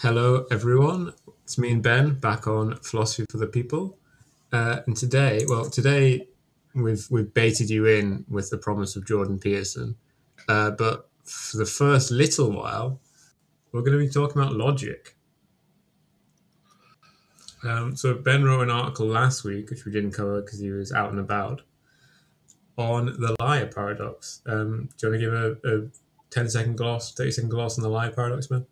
Hello, everyone. It's me and Ben back on Philosophy for the People. Uh, and today, well, today we've we've baited you in with the promise of Jordan Peterson, uh, but for the first little while, we're going to be talking about logic. Um, so Ben wrote an article last week, which we didn't cover because he was out and about, on the liar paradox. Um, do you want to give a, a 10 second gloss, 30 second gloss on the liar paradox, Ben?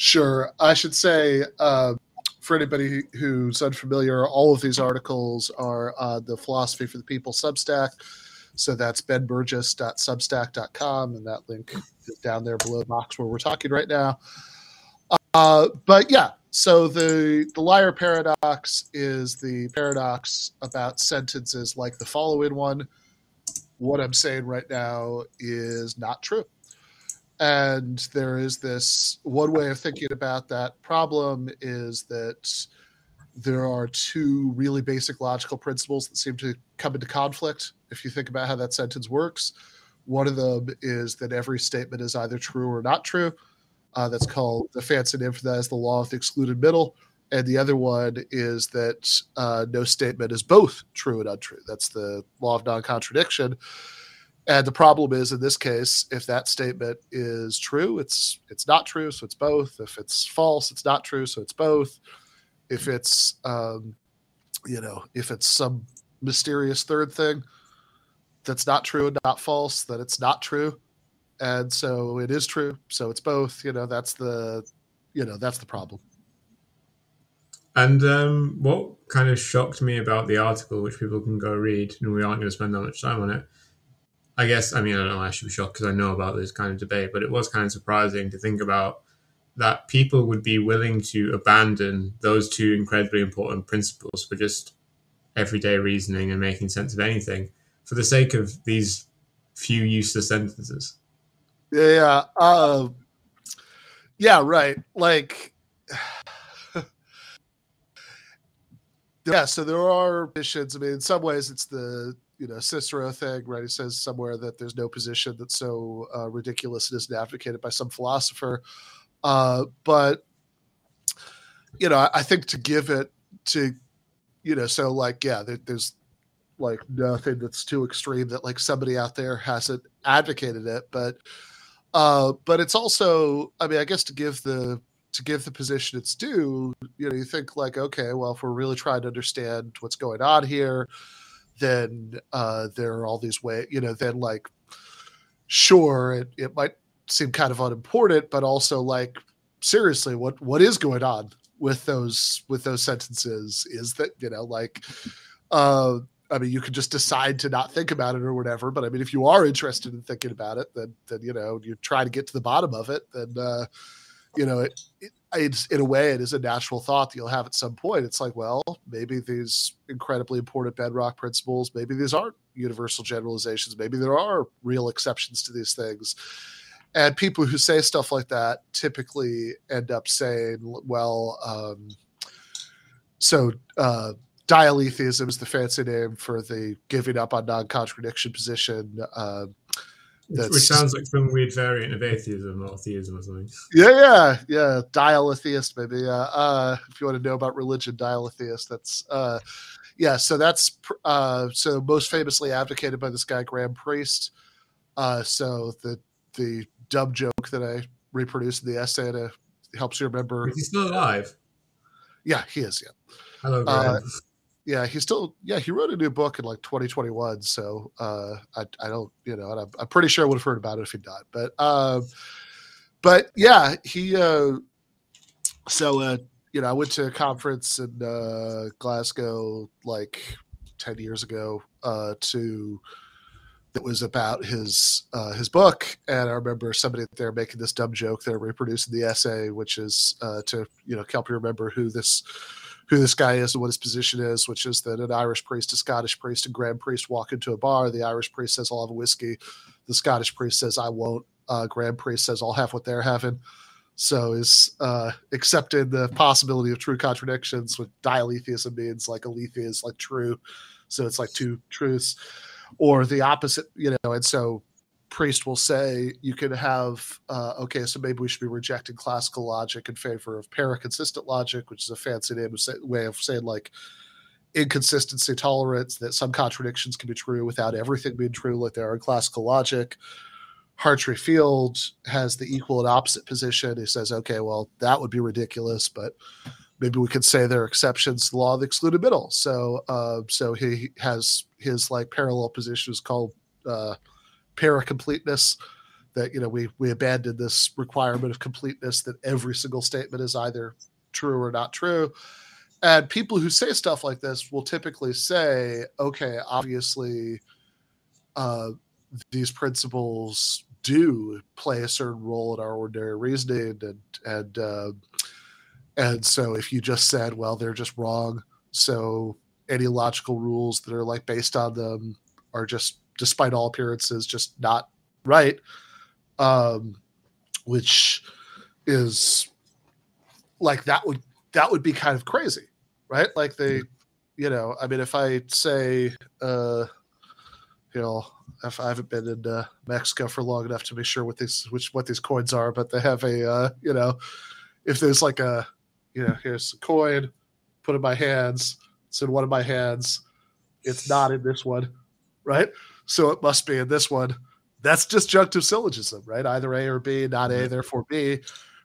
Sure. I should say, uh, for anybody who's unfamiliar, all of these articles are uh, the Philosophy for the People Substack. So that's benburgis.substack.com, and that link is down there below the box where we're talking right now. Uh, but yeah, so the the liar paradox is the paradox about sentences like the following one. What I'm saying right now is not true. And there is this one way of thinking about that problem is that there are two really basic logical principles that seem to come into conflict if you think about how that sentence works. One of them is that every statement is either true or not true. Uh, that's called the fancy name for that is the law of the excluded middle. And the other one is that uh, no statement is both true and untrue. That's the law of non contradiction. And the problem is in this case, if that statement is true, it's it's not true, so it's both. If it's false, it's not true, so it's both. If it's um, you know, if it's some mysterious third thing that's not true and not false, then it's not true. And so it is true, so it's both. You know, that's the you know, that's the problem. And um, what kind of shocked me about the article, which people can go read, and we aren't going to spend that much time on it, I guess, I mean, I don't know, I should be shocked because I know about this kind of debate, but it was kind of surprising to think about that people would be willing to abandon those two incredibly important principles for just everyday reasoning and making sense of anything for the sake of these few useless sentences. Yeah. Uh, yeah, right. Like, yeah, so there are missions. I mean, in some ways, it's the you know Cicero thing, right? He says somewhere that there's no position that's so uh, ridiculous it isn't advocated by some philosopher. Uh, but you know, I, I, think to give it to you know, so like yeah, there, there's like nothing that's too extreme that like somebody out there hasn't advocated it, but uh, but it's also, I mean, I guess to give the to give the position its due, you know, you think like, okay, well, if we're really trying to understand what's going on here, then uh, there are all these ways, you know, then like, sure, it, it might seem kind of unimportant, but also like, seriously, what what is going on with those with those sentences? Is that you know, like, uh, I mean, you could just decide to not think about it or whatever. But I mean, if you are interested in thinking about it, then then you know, you try to get to the bottom of it, then uh, you know, it, it it's in a way it is a natural thought that you'll have at some point. It's like, well, maybe these incredibly important bedrock principles, maybe these aren't universal generalizations, maybe there are real exceptions to these things. And people who say stuff like that typically end up saying, well, um, so uh, dialetheism is the fancy name for the giving up on non-contradiction position. Uh, that's, Which sounds like some weird variant of atheism or theism or something. Yeah, yeah, yeah. Dialetheist, maybe. Uh, uh, if you want to know about religion, dialetheist. That's uh, yeah. So that's uh, so most famously advocated by this guy Graham Priest. Uh, so the the dumb joke that I reproduced in the essay to helps you remember. Is he still alive? Yeah, he is. Yeah. Hello, Graham. Uh, yeah, he still yeah he wrote a new book in like 2021. So uh, I I don't you know I'm, I'm pretty sure I would have heard about it if he'd died. But uh, but yeah, he uh, so uh, you know I went to a conference in uh, Glasgow like 10 years ago uh, to that was about his uh, his book, and I remember somebody there making this dumb joke. They're reproducing the essay, which is uh, to you know help you remember who this who this guy is and what his position is, which is that an Irish priest, a Scottish priest, a Graham priest walk into a bar. The Irish priest says, "I'll have a whiskey." The Scottish priest says, "I won't." Uh, Graham priest says, "I'll have what they're having." So is uh, accepted the possibility of true contradictions. With dialetheism means like aletheia is like true, so it's like two truths, or the opposite, you know. And so priest will say you can have uh, okay so maybe we should be rejecting classical logic in favor of paraconsistent logic which is a fancy name of say, way of saying like inconsistency tolerance that some contradictions can be true without everything being true like they are in classical logic. Hartry Field has the equal and opposite position. He says okay well that would be ridiculous but maybe we could say there are exceptions to the law of the excluded middle so uh, so he has his like parallel position is called uh, para completeness that you know we we abandoned this requirement of completeness that every single statement is either true or not true. And people who say stuff like this will typically say okay obviously uh, these principles do play a certain role in our ordinary reasoning and and uh, and so if you just said well they're just wrong so any logical rules that are like based on them are just despite all appearances, just not right. Um, which is like that would that would be kind of crazy, right? Like they, you know, I mean, if I say, uh, you know, if I haven't been in uh, Mexico for long enough to be sure what these which what these coins are, but they have a, uh, you know, if there's like a, you know, here's a coin, put in my hands, it's in one of my hands, it's not in this one, right? So it must be in this one. That's disjunctive syllogism, right? Either A or B, not A, mm-hmm. therefore B,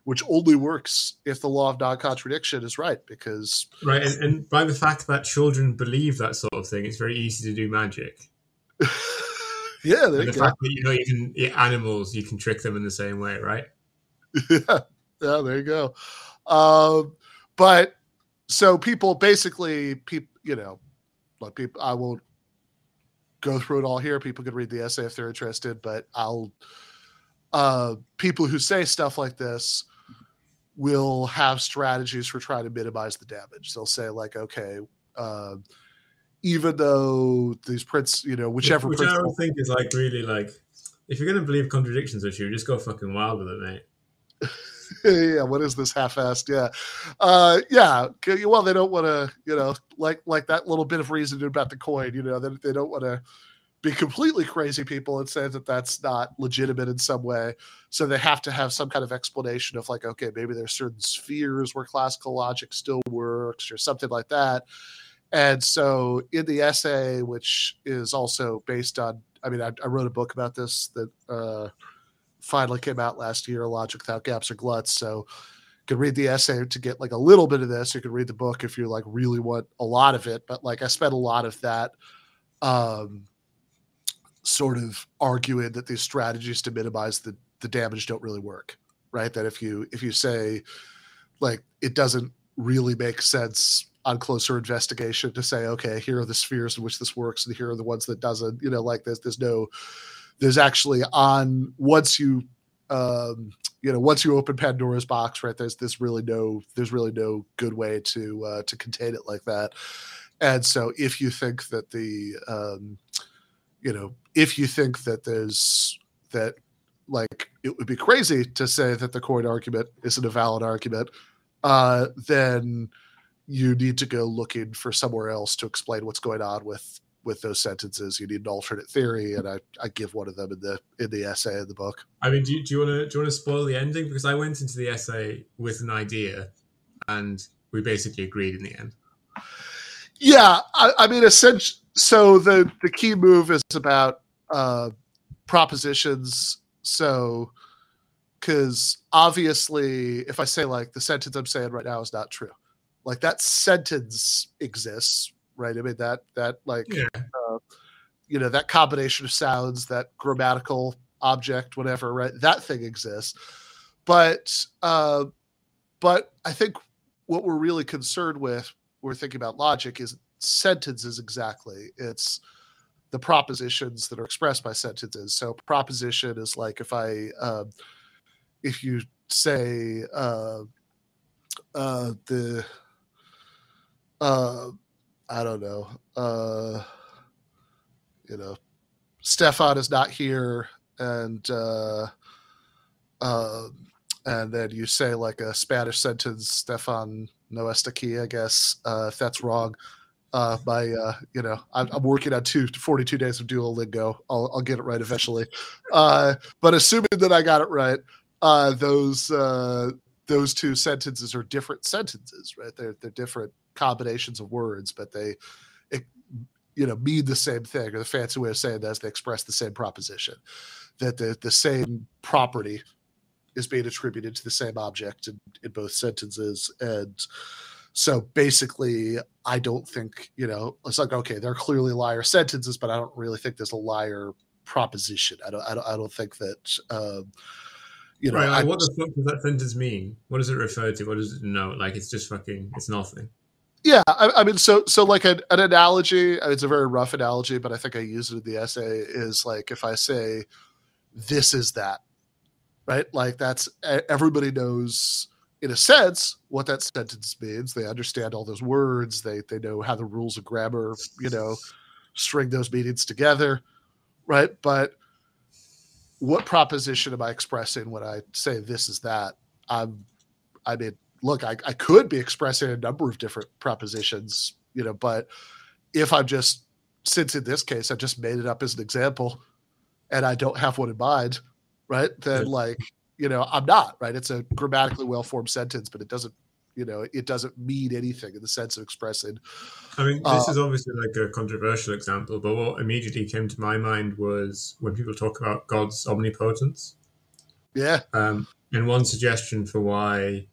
which only works if the law of non-contradiction is right, because right, and, and by the fact that children believe that sort of thing, it's very easy to do magic. yeah, the fact that you know you even animals, you can trick them in the same way, right? yeah, yeah, there you go. Um, but so people basically, people, you know, like people, I won't go through it all here. People could read the essay if they're interested, but I'll uh, people who say stuff like this will have strategies for trying to minimize the damage. They'll say like, okay, uh, even though these prints, you know, whichever which I don't think is like really like if you're gonna believe contradictions you, just go fucking wild with it, mate. yeah, what is this half-assed? Yeah, uh, yeah. Well, they don't want to, you know, like like that little bit of reason about the coin. You know, they, they don't want to be completely crazy people and say that that's not legitimate in some way. So they have to have some kind of explanation of like, okay, maybe there's certain spheres where classical logic still works or something like that. And so in the essay, which is also based on, I mean, I, I wrote a book about this that. Uh, finally came out last year, Logic Without Gaps or Gluts. So you could read the essay to get like a little bit of this. You could read the book if you like really want a lot of it. But like I spent a lot of that um, sort of arguing that these strategies to minimize the, the damage don't really work. Right. That if you if you say like it doesn't really make sense on closer investigation to say, okay, here are the spheres in which this works, and here are the ones that doesn't. You know, like there's there's no there's actually on once you um, you know once you open Pandora's box, right? There's this really no there's really no good way to uh, to contain it like that. And so if you think that the um, you know if you think that there's that like it would be crazy to say that the coin argument isn't a valid argument, uh, then you need to go looking for somewhere else to explain what's going on with with those sentences. You need an alternate theory, and I, I give one of them in the in the essay in the book. I mean, do you, do you want to do you want to spoil the ending because I went into the essay with an idea, and we basically agreed in the end. Yeah, I, I mean, essentially, so the the key move is about uh, propositions. So, because obviously, if I say like the sentence I'm saying right now is not true, like that sentence exists right? I mean that that like yeah. uh, you know that combination of sounds, that grammatical object, whatever, right? That thing exists, but uh, but I think what we're really concerned with, we're thinking about logic, is sentences exactly. It's the propositions that are expressed by sentences. So proposition is like if I um, if you say uh, uh, the uh, I don't know. Uh, you know, Stefan is not here, and uh, uh, and then you say like a Spanish sentence, Stefan no está aquí, I guess, uh, if that's wrong. Uh, my, uh, you know, I'm, I'm, working on two, 42 days of Duolingo. I'll, I'll get it right eventually. Uh, but assuming that I got it right, uh, those uh, those two sentences are different sentences, right? They're they're different combinations of words, but they, it, you know, mean the same thing. Or the fancy way of saying that is they express the same proposition, that the the same property is being attributed to the same object in, in both sentences, and so basically, I don't think you know. It's like okay, they're clearly liar sentences, but I don't really think there's a liar proposition. I don't. I don't. I don't think that. Um, you know, right, like, what the fuck does that sentence mean? What does it refer to? What does it know? Like it's just fucking, it's nothing. Yeah, I, I mean, so so like an, an analogy. It's a very rough analogy, but I think I use it in the essay. Is like if I say, "This is that," right? Like that's everybody knows in a sense what that sentence means. They understand all those words. They they know how the rules of grammar, you know, string those meanings together, right? But what proposition am I expressing when I say this is that? I'm, I mean, look, I, I could be expressing a number of different propositions, you know, but if I'm just, since in this case, I just made it up as an example and I don't have one in mind, right? Then, like, you know, I'm not, right? It's a grammatically well formed sentence, but it doesn't you know it doesn't mean anything in the sense of expressing i mean this uh, is obviously like a controversial example but what immediately came to my mind was when people talk about god's omnipotence. Yeah. Um, and one suggestion for why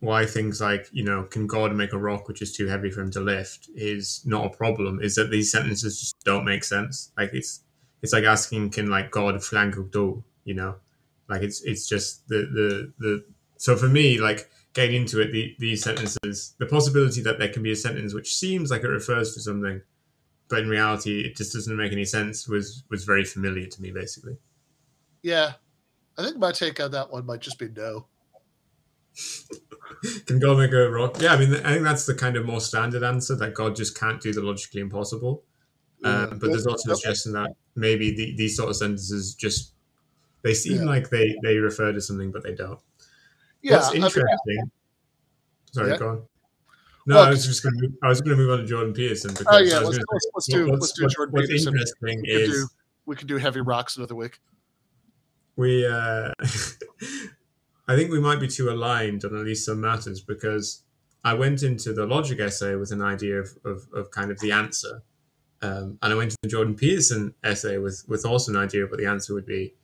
why things like you know can god make a rock which is too heavy for him to lift is not a problem is that these sentences just don't make sense. Like it's it's like asking can like god flank do you know? Like it's it's just the the the so for me like getting into it, the, these sentences, the possibility that there can be a sentence which seems like it refers to something, but in reality it just doesn't make any sense, was was very familiar to me, basically. Yeah, I think my take on that one might just be no. can God make a rock? Yeah, I mean, I think that's the kind of more standard answer that God just can't do the logically impossible. Um, but there's also a suggestion that maybe the, these sort of sentences just they seem yeah. like they they refer to something, but they don't. Yeah, What's interesting? I mean, sorry, yeah. go on. No, well, I was just going to. I was going to move on to Jordan Peterson because. Oh yeah, let's, let's, let's, do let's do Jordan what's Peterson. interesting we is do, we could do heavy rocks another week. We, uh, I think we might be too aligned on at least some matters because I went into the logic essay with an idea of of, of kind of the answer, um, and I went to the Jordan Peterson essay with with also an idea of what the answer would be.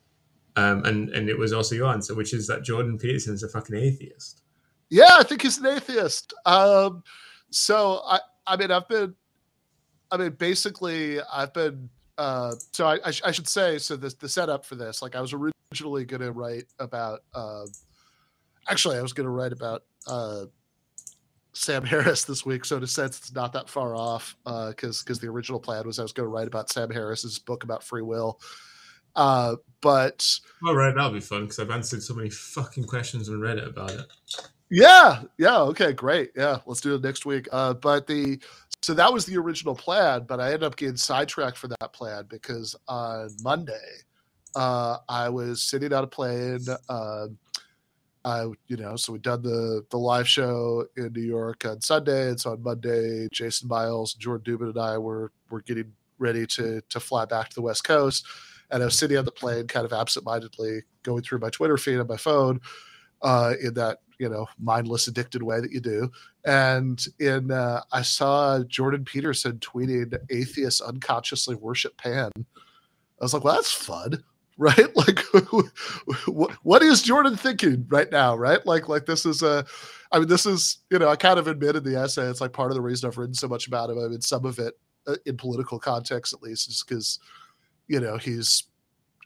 Um, and and it was also your answer, which is that Jordan Peterson is a fucking atheist. Yeah, I think he's an atheist. Um, so I, I mean, I've been, I mean, basically, I've been. Uh, so I, I, sh- I, should say, so the the setup for this, like, I was originally going to write about. Uh, actually, I was going to write about uh, Sam Harris this week. So in a sense, it's not that far off because uh, because the original plan was I was going to write about Sam Harris's book about free will. Uh, but all right, that'll be fun because I've answered so many fucking questions on Reddit about it. Yeah, yeah, okay, great. Yeah, let's do it next week. Uh, but the so that was the original plan, but I ended up getting sidetracked for that plan because on Monday, uh, I was sitting on a plane. Uh, I, you know, so we done the the live show in New York on Sunday, and so on Monday, Jason Myles, Jordan Dubin, and I were were getting ready to to fly back to the West Coast and I was sitting on the plane, kind of absentmindedly going through my Twitter feed on my phone, uh, in that you know mindless, addicted way that you do. And in uh, I saw Jordan Peterson tweeting, "Atheists unconsciously worship Pan." I was like, "Well, that's fun." Right, like, what is Jordan thinking right now? Right, like, like this is a, I mean, this is you know, I kind of admit in the essay, it's like part of the reason I've written so much about him. I mean, some of it uh, in political context, at least, is because you know, he's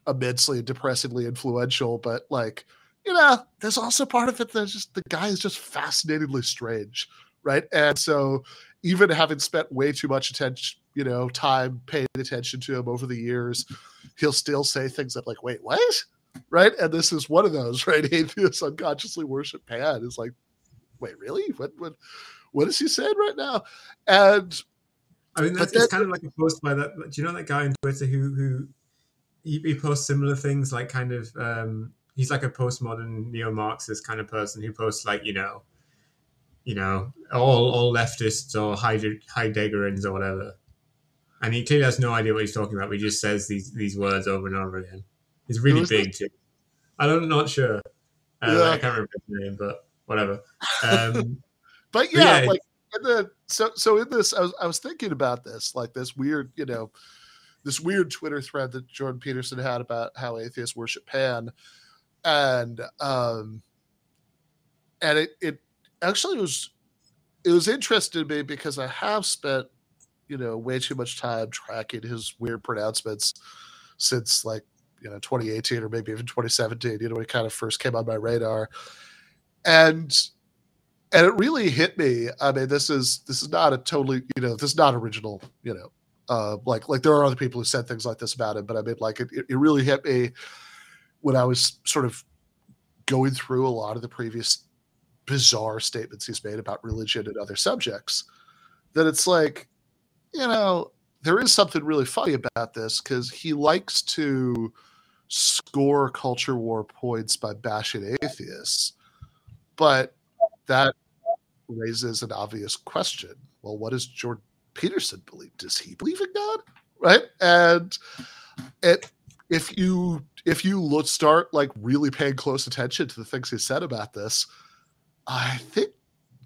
immensely depressingly influential, but like, you know, there's also part of it that's just the guy is just fascinatingly strange, right? And so even having spent way too much attention, you know, time paying attention to him over the years, he'll still say things that like, wait, what? Right? And this is one of those, right? Atheists unconsciously worship Pan is like, wait, really? What what what is he saying right now? And I mean, that's it's kind of like a post by that. Do you know that guy on Twitter who who he, he posts similar things, like kind of um, he's like a postmodern neo-Marxist kind of person who posts like you know you know, all all leftists or Heideggerians or whatever. And he clearly has no idea what he's talking about. But he just says these these words over and over again. He's really big too. I'm not sure. Uh, yeah. I can't remember his name, but whatever. Um, but yeah, yeah, like in the so so in this, I was I was thinking about this, like this weird, you know, this weird Twitter thread that Jordan Peterson had about how atheists worship Pan, and um, and it it actually was it was interesting to me because I have spent you know way too much time tracking his weird pronouncements since like you know 2018 or maybe even 2017 you know when he kind of first came on my radar. And and it really hit me i mean this is this is not a totally you know this is not original you know uh like like there are other people who said things like this about him but i mean like it, it really hit me when i was sort of going through a lot of the previous bizarre statements he's made about religion and other subjects that it's like you know there is something really funny about this because he likes to score culture war points by bashing atheists but that raises an obvious question well what does jordan peterson believe does he believe in god right and it if you if you look start like really paying close attention to the things he said about this I think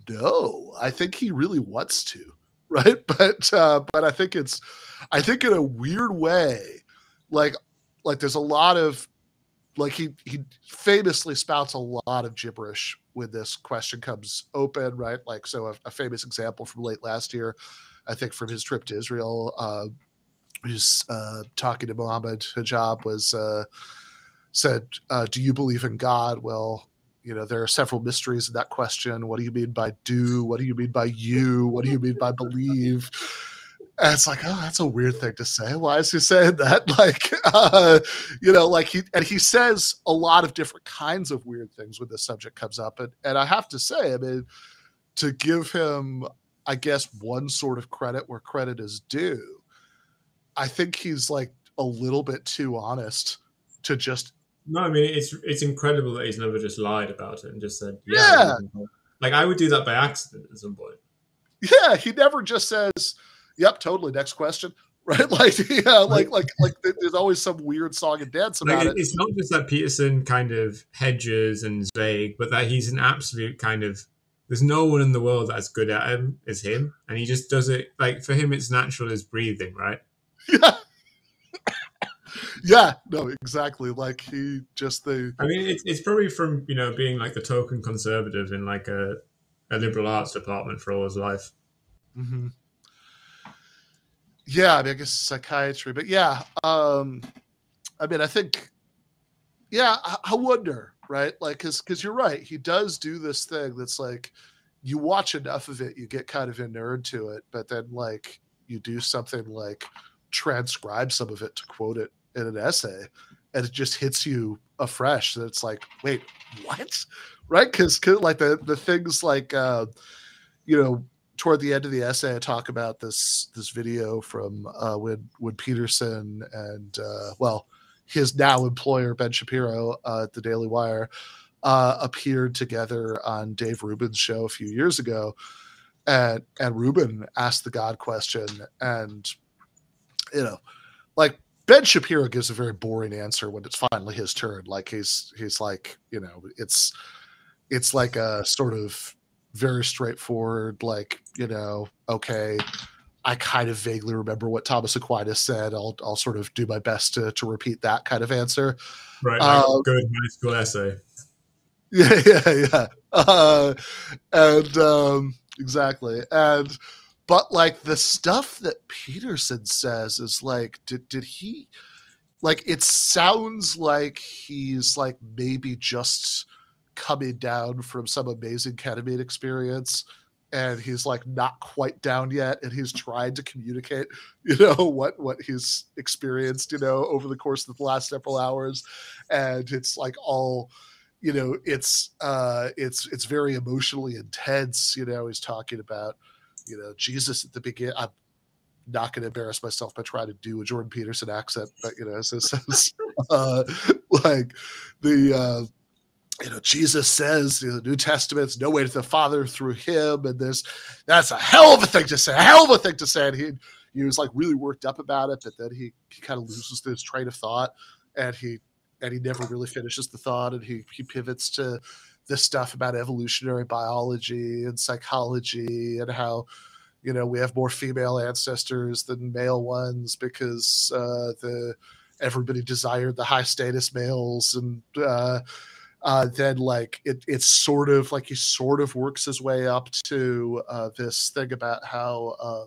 no. I think he really wants to, right? But uh, but I think it's I think in a weird way, like like there's a lot of like he he famously spouts a lot of gibberish when this question comes open, right? Like so a, a famous example from late last year, I think from his trip to Israel, uh, he's uh, talking to Mohammed Hijab was uh, said, uh, "Do you believe in God?" Well, you know there are several mysteries in that question what do you mean by do what do you mean by you what do you mean by believe and it's like oh that's a weird thing to say why is he saying that like uh, you know like he and he says a lot of different kinds of weird things when the subject comes up and and i have to say i mean to give him i guess one sort of credit where credit is due i think he's like a little bit too honest to just no, I mean it's it's incredible that he's never just lied about it and just said, "Yeah." yeah. Like I would do that by accident at some point. Yeah, he never just says, "Yep, totally." Next question, right? Like, yeah, like like like there's always some weird song and dance about like, it. It's not just that Peterson kind of hedges and is vague, but that he's an absolute kind of. There's no one in the world that's good at him as him, and he just does it. Like for him, it's natural as breathing, right? Yeah yeah, no, exactly. Like he just the. I mean, it's it's probably from you know being like the token conservative in like a a liberal arts department for all his life. Mm-hmm. Yeah, I mean, I guess psychiatry, but yeah, um, I mean, I think, yeah, I, I wonder, right? Like, because because you're right, he does do this thing that's like, you watch enough of it, you get kind of inured to it, but then like you do something like transcribe some of it to quote it in an essay and it just hits you afresh that it's like wait what right because like the the things like uh you know toward the end of the essay i talk about this this video from uh when when peterson and uh well his now employer ben shapiro uh, at the daily wire uh appeared together on dave rubin's show a few years ago and and rubin asked the god question and you know like Ben Shapiro gives a very boring answer when it's finally his turn. Like he's he's like, you know, it's it's like a sort of very straightforward, like, you know, okay, I kind of vaguely remember what Thomas Aquinas said. I'll I'll sort of do my best to to repeat that kind of answer. Right. Like um, good high school essay. Yeah, yeah, yeah. Uh, and um, exactly. And but like the stuff that Peterson says is like, did did he like it sounds like he's like maybe just coming down from some amazing ketamine experience and he's like not quite down yet and he's trying to communicate you know what what he's experienced you know over the course of the last several hours and it's like all you know it's uh it's it's very emotionally intense you know he's talking about you know, Jesus at the beginning. I'm not going to embarrass myself by trying to do a Jordan Peterson accent, but you know, so, so uh, like the uh, you know, Jesus says in the New Testament's no way to the Father through him, and this that's a hell of a thing to say, a hell of a thing to say. And he he was like really worked up about it, but then he he kind of loses this train of thought, and he and he never really finishes the thought, and he he pivots to this stuff about evolutionary biology and psychology and how you know we have more female ancestors than male ones because uh, the everybody desired the high status males and uh, uh, then like it, it's sort of like he sort of works his way up to uh, this thing about how uh,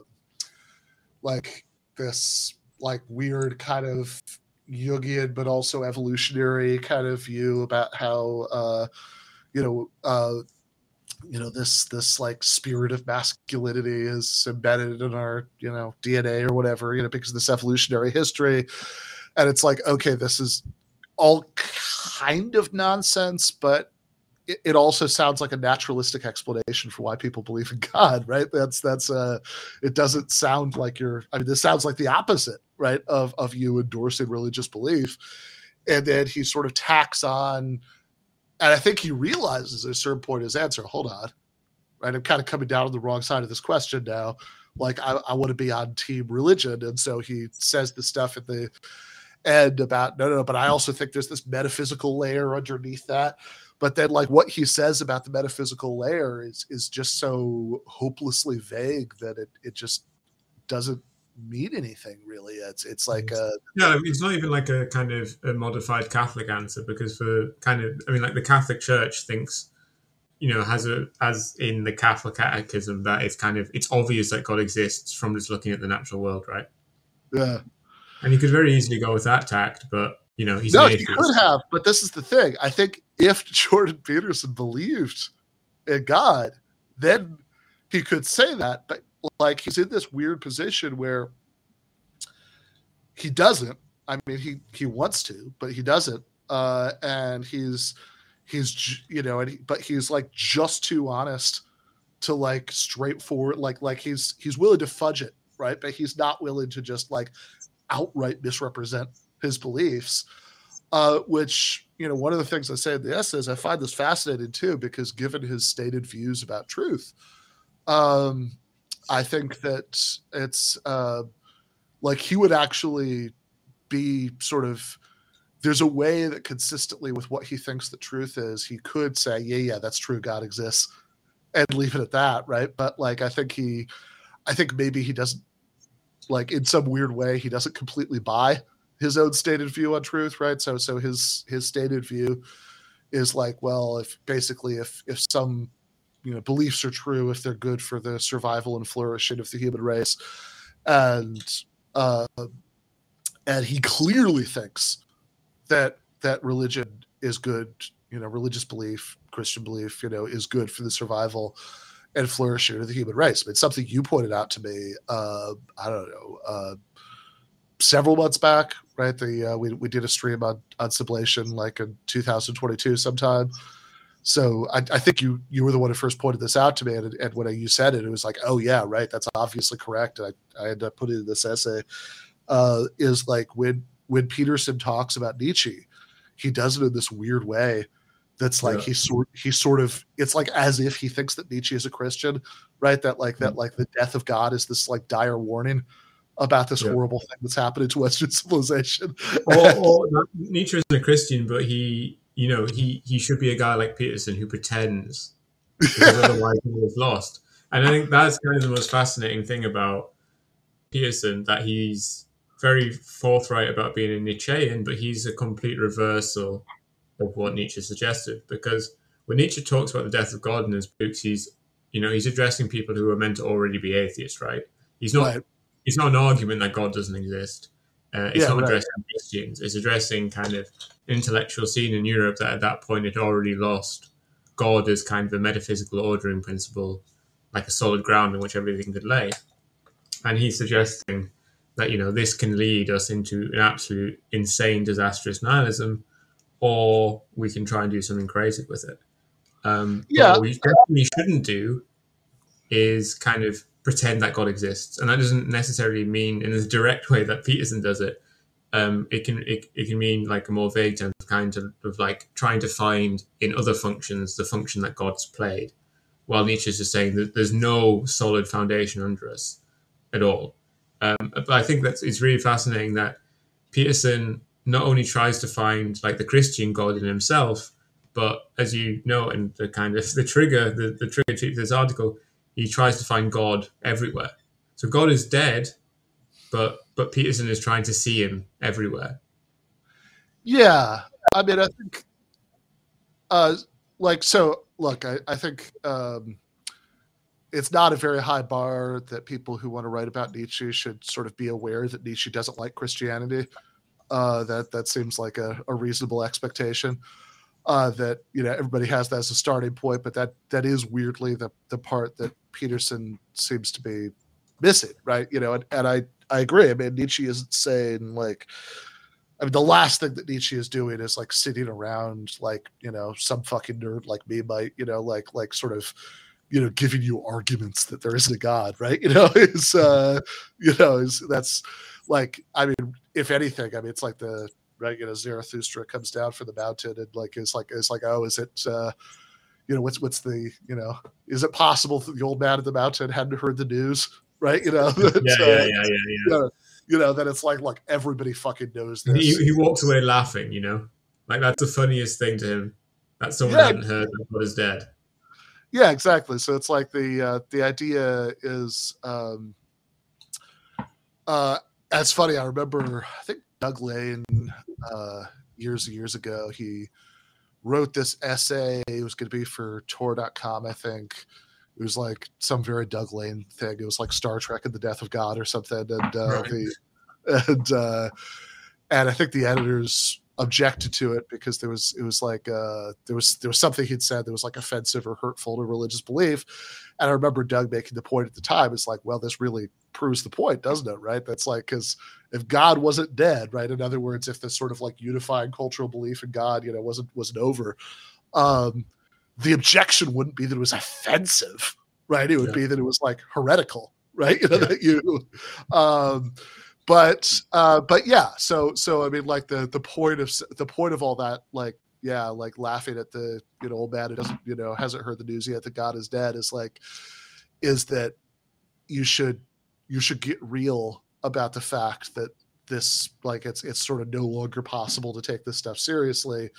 like this like weird kind of Jungian but also evolutionary kind of view about how uh, you know uh, you know this this like spirit of masculinity is embedded in our you know DNA or whatever you know because of this evolutionary history. And it's like okay this is all kind of nonsense but it, it also sounds like a naturalistic explanation for why people believe in god right? That's that's uh it doesn't sound like you're i mean this sounds like the opposite right of of you endorsing religious belief. And then he sort of tacks on and i think he realizes at a certain point his answer hold on right? I'm kind of coming down on the wrong side of this question now. Like i, I want to be on team religion. And so he says the stuff at the end about no, no, no, but I also think there's this metaphysical layer underneath that. But then, like what he says about the metaphysical layer is is just so hopelessly vague that it it just doesn't mean anything really. It's it's like a yeah, it's not even like a kind of a modified Catholic answer because for kind of I mean like the Catholic Church thinks you know has a as in the Catholic Catechism that it's kind of it's obvious that God exists from just looking at the natural world, right? Yeah. And he could very easily go with that tact, but you know, he's no, he could have. But this is the thing. I think if Jordan Peterson believed in God, then he could say that. But like he's in this weird position where he doesn't. I mean, he he wants to, but he doesn't. Uh, and he's he's you know, and he, but he's like just too honest to like straightforward. Like like he's he's willing to fudge it, right? But he's not willing to just like outright misrepresent his beliefs. Uh, which you know, one of the things I say in the essay is I find this fascinating too, because given his stated views about truth, um, I think that it's uh, like he would actually be sort of there's a way that consistently with what he thinks the truth is, he could say, yeah, yeah, that's true, God exists, and leave it at that, right? But like, I think he, I think maybe he doesn't like in some weird way he doesn't completely buy his own stated view on truth right? So so his his stated view is like well if basically if if some you know beliefs are true if they're good for the survival and flourishing of the human race and uh and he clearly thinks that that religion is good you know religious belief christian belief you know is good for the survival and flourishing of the human race. I mean, something you pointed out to me, uh, I don't know, uh, several months back, right? The uh, we we did a stream on on sublation like in 2022 sometime. So I, I, think you you were the one who first pointed this out to me, and, and when you said it, it was like, oh yeah, right, that's obviously correct. And I I ended up putting in this essay uh, is like when when Peterson talks about Nietzsche, he does it in this weird way that's like yeah. he's sort he's sort of it's like as if he thinks that Nietzsche is a Christian, right? That like that mm-hmm. like the death of God is this like dire warning about this yeah. horrible thing that's happening to Western civilization. or, or Nietzsche isn't a Christian, but he you know he he should be a guy like Peterson who pretends because otherwise he was lost. And I think that's kind of the most fascinating thing about Peterson that he's very forthright about being a Nietzschean, but he's a complete reversal of what Nietzsche suggested. Because when Nietzsche talks about the death of God in his books, he's you know he's addressing people who are meant to already be atheists, right? He's not. Right. It's not an argument that God doesn't exist. Uh, it's yeah, not right. addressing Christians. It's addressing kind of intellectual scene in Europe that at that point had already lost God as kind of a metaphysical ordering principle, like a solid ground on which everything could lay. And he's suggesting that you know this can lead us into an absolute insane, disastrous nihilism, or we can try and do something creative with it. Um, yeah. What we definitely shouldn't do is kind of pretend that God exists, and that doesn't necessarily mean in the direct way that Peterson does it. um, it can it, it can mean like a more vague term of kind of, of like trying to find in other functions the function that God's played. While Nietzsche is just saying that there's no solid foundation under us at all. Um, but I think that it's really fascinating that Peterson not only tries to find like the Christian God in himself, but as you know, and the kind of the trigger, the, the trigger to this article, he tries to find God everywhere. So God is dead, but but Peterson is trying to see him everywhere. Yeah, I mean, I think, uh, like, so look, I, I think um, it's not a very high bar that people who want to write about Nietzsche should sort of be aware that Nietzsche doesn't like Christianity. Uh, that that seems like a, a reasonable expectation. Uh, that you know everybody has that as a starting point, but that that is weirdly the the part that Peterson seems to be missing, right? You know, and, and I I agree. I mean, Nietzsche isn't saying like, I mean, the last thing that Nietzsche is doing is like sitting around like you know some fucking nerd like me might you know like like sort of you know giving you arguments that there isn't a god, right? You know, is uh, you know is that's like I mean, if anything, I mean, it's like the right you know Zarathustra comes down from the mountain and like is like is like oh is it uh you know what's what's the you know is it possible that the old man at the mountain hadn't heard the news right? You know, yeah, yeah, yeah, yeah, yeah. You know, you know that it's like, like everybody fucking knows this. He, he walks away laughing, you know, like that's the funniest thing to him. That someone yeah. hadn't heard that God is dead. Yeah, exactly. So it's like the uh, the idea is, um, uh, that's funny. I remember, I think Doug Lain uh, years and years ago, he wrote this essay. It was going to be for Tor.com, I think it was like some very Doug Lain thing. It was like Star Trek and the Death of God or something. And uh, right. the and uh, and I think the editors objected to it because there was it was like uh, there was there was something he'd said that was like offensive or hurtful to religious belief. And I remember Doug making the point at the time. It's like, well, this really proves the point, doesn't it? Right? That's like because if God wasn't dead, right? In other words, if this sort of like unifying cultural belief in God, you know, wasn't wasn't over, um, the objection wouldn't be that it was offensive, right? It would yeah. be that it was like heretical, right? You know yeah. that you, um, but uh, but yeah. So so I mean, like the the point of the point of all that, like yeah, like laughing at the you know old man who doesn't you know hasn't heard the news yet that God is dead is like is that you should you should get real about the fact that this like it's it's sort of no longer possible to take this stuff seriously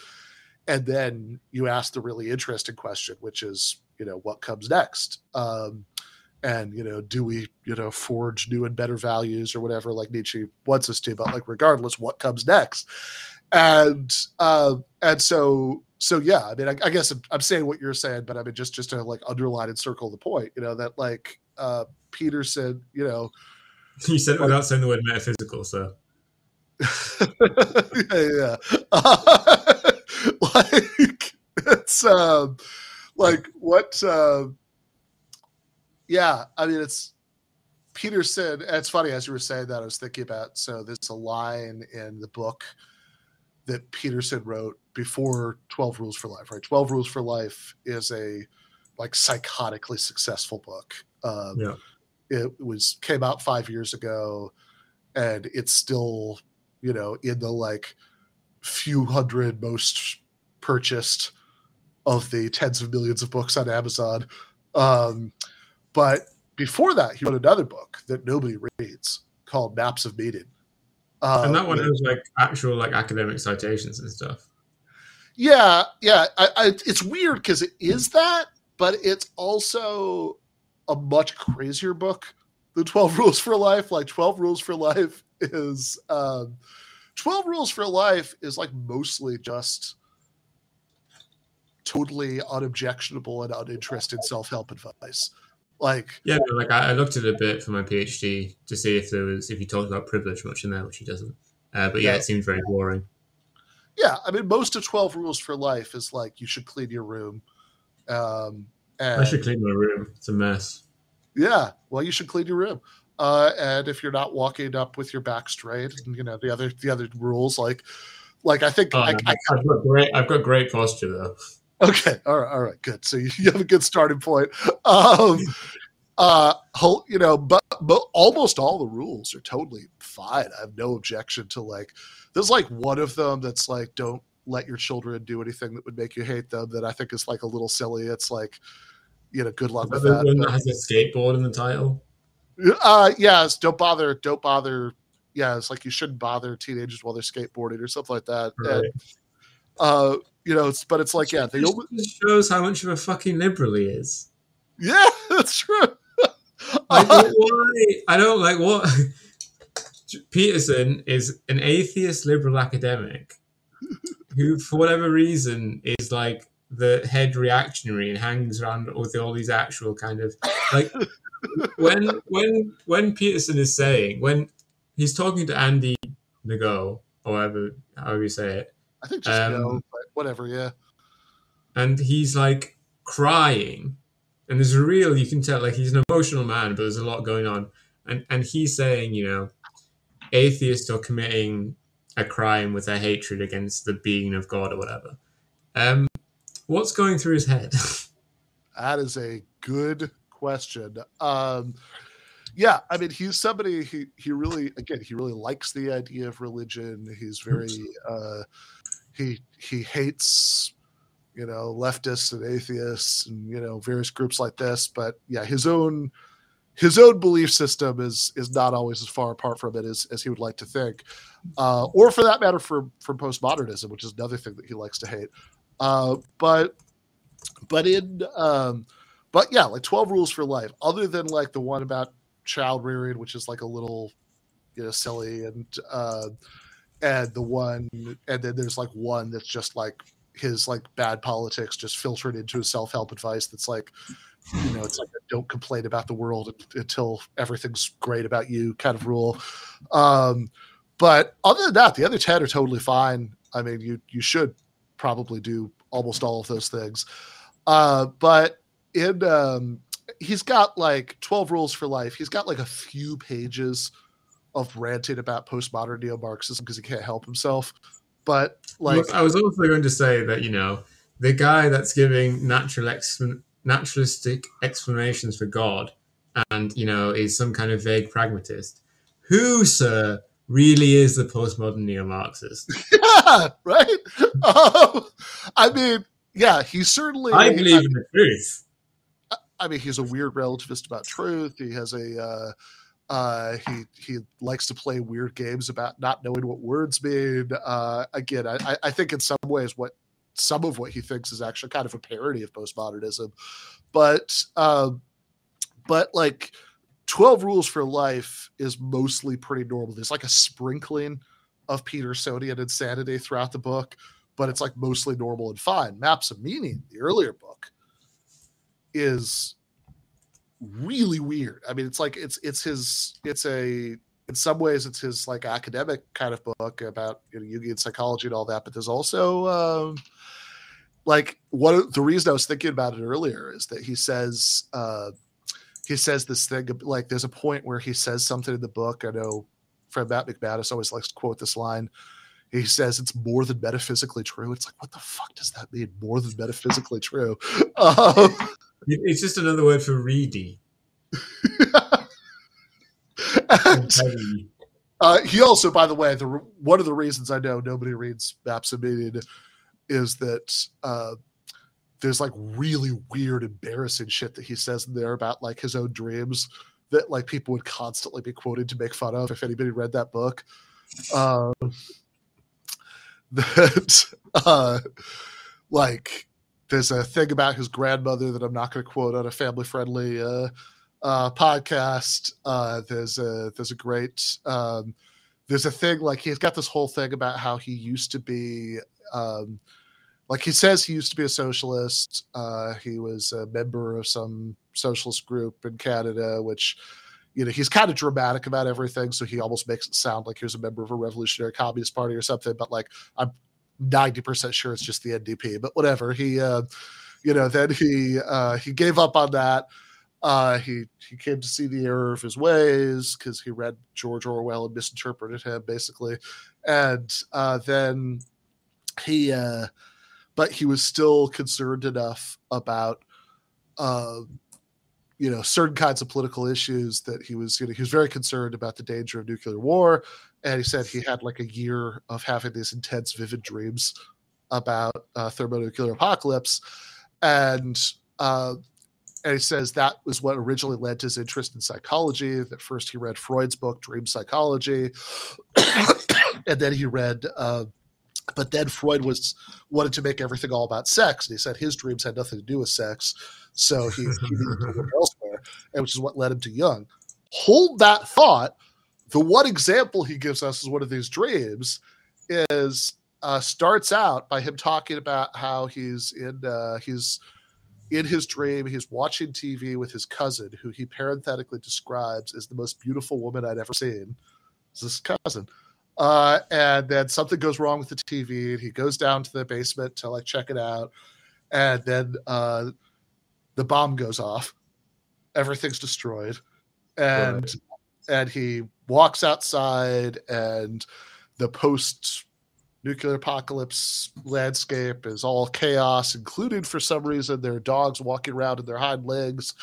and then you ask the really interesting question which is you know what comes next um, and you know do we you know forge new and better values or whatever like nietzsche wants us to but like regardless what comes next and uh and so so yeah i mean i, I guess I'm, I'm, saying what you're saying but i mean just just to like underline and circle the point you know that like uh peterson you know you said it without saying the word metaphysical so yeah, yeah. Uh, like it's um like what uh, yeah i mean it's peterson it's funny as you were saying that i was thinking about so there's a line in the book that peterson wrote before 12 rules for life right? 12 rules for life is a like psychotically successful book. Um, yeah. it was came out five years ago and it's still you know in the like few hundred most purchased of the tens of millions of books on Amazon. Um, but before that, he wrote another book that nobody reads called Maps of Meaning. Um, and that one has like actual like academic citations and stuff. Yeah, yeah. I, I, it's weird because it is that, but it's also a much crazier book than Twelve Rules for Life. Like Twelve Rules for Life is um, 12 Rules for Life is like mostly just totally unobjectionable and uninterested self-help advice. Like Yeah, like I, looked at it a bit for my PhD to see if there was if he talked about privilege much in there, which he doesn't. Uh, but yeah, yeah, it seemed very boring. Yeah, I mean most of 12 Rules for Life is like you should clean your room. Um and, I should clean my room. It's a mess. Yeah, well, you should clean your room. Uh, and if you're not walking up with your back straight, and you know the other the other rules, like like I think oh, I, I, have got great I've got great posture though. Okay, all right, all right, good. So you, you have a good starting point. Um, uh you know but but almost all the rules are totally fine. I have no objection to like there's like one of them that's like don't let your children do anything that would make you hate them that i think is like a little silly. It's like you know good luck with the that. one that has a skateboard in the title. uh yes. Don't bother don't bother. Yeah it's like you shouldn't bother teenagers while they're skateboarding or something like that. Right. and uh you know it's but it's like yeah they Just- shows how much of a fucking liberal he is. yeah that's true Like, why? I don't like what. Peterson is an atheist liberal academic who, for whatever reason, is like the head reactionary and hangs around with all these actual kind of like when when when Peterson is saying when he's talking to Andy Nago or whatever however you say it, i think just Um, no but whatever yeah. and he's like crying. And there's a real you can tell like he's an emotional man but there's a lot going on. And and he's saying you know atheists are committing a crime with their hatred against the being of god or whatever. Um what's going through his head? That is a good question. Um, yeah, I mean, he's somebody he he really again he really likes the idea of religion. He's very uh, he he hates you know leftists and atheists and you know various groups like this. But yeah, his own his own belief system is is not always as far apart from it as, as he would like to think, uh, or for that matter, from from postmodernism, which is another thing that he likes to hate. Uh, but but in um, but yeah, like twelve rules for life. Other than like the one about child rearing, which is like a little you know silly, and uh, and the one and then there's like one that's just like his like bad politics just filtered into his self help advice. That's like you know it's like don't complain about the world until everything's great about you kind of rule. Um, but other than that, the other ten are totally fine. I mean, you you should probably do almost all of those things. Uh, but in um, he's got like 12 rules for life. He's got like a few pages of ranting about postmodern neo-Marxism because he can't help himself. But like, i was also going to say that you know the guy that's giving natural ex- naturalistic explanations for god and you know is some kind of vague pragmatist who sir really is the postmodern neo-marxist yeah, right? Um, I mean, yeah, he's certainly. I believe in the truth. I mean, he's a weird relativist about truth. He has a uh, uh, he he likes to play weird games about not knowing what words mean. Uh, again, I, I- think in some ways what some of what he thinks is actually kind of a parody of postmodernism, but um, but like twelve rules for life is mostly pretty normal. There's like a sprinkling of Petersonian insanity throughout the book, but it's like mostly normal and fine. Maps of Meaning, the earlier book, is really weird. I mean, it's like it's it's his it's a in some ways it's his like academic kind of book about you know Jungian psychology and all that, but there's also um like of the reason I was thinking about it earlier is that he says uh he says this thing like there's a point where he says something in the book. I know friend Matt McManus always likes to quote this line. He says it's more than metaphysically true. It's like, what the fuck does that mean? More than metaphysically true. Um, It's just another word for reedy. and uh, he also, by the way, the one of the reasons I know nobody reads Maps of Meaning is that uh, there's like really weird, embarrassing shit that he says in there about like his own dreams that like people would constantly be quoted to make fun of if anybody read that book. Um, that uh, like there's a thing about his grandmother that I'm not going to quote on a family friendly uh, uh, podcast. Uh, there's a there's a great um, there's a thing like he's got this whole thing about how he used to be um, like he says he used to be a socialist. Uh, he was a member of some socialist group in Canada, which you know he's kind of dramatic about everything, so he almost makes it sound like he was a member of a revolutionary communist party or something. But like I'm 90% sure it's just the NDP, but whatever. He, uh, you know, then he uh, he gave up on that. Uh, he he came to see the error of his ways because he read George Orwell and misinterpreted him basically, and uh, then he, uh, but he was still concerned enough about, uh, you know certain kinds of political issues that he was you know he was very concerned about the danger of nuclear war. And he said he had like a year of having these intense vivid dreams about uh, thermonuclear apocalypse. And uh, and he says that was what originally led to his interest in psychology. That first he read freud's book dream psychology. And then he read uh, but then freud was wanted to make everything all about sex and he said his dreams had nothing to do with sex so he, he needed to look elsewhere, and which is what led him to Jung. Hold that thought. The one example he gives us is one of these dreams is uh, starts out by him talking about how he's in uh, he's in his dream he's watching TV with his cousin, who he parenthetically describes as the most beautiful woman I'd ever seen. It's his cousin. Uh, and then something goes wrong with the TV, and he goes down to the basement to like check it out. And then uh, the bomb goes off, everything's destroyed, and right. and he walks outside, and the post nuclear apocalypse landscape is all chaos, including for some reason there are dogs walking around in their hind legs,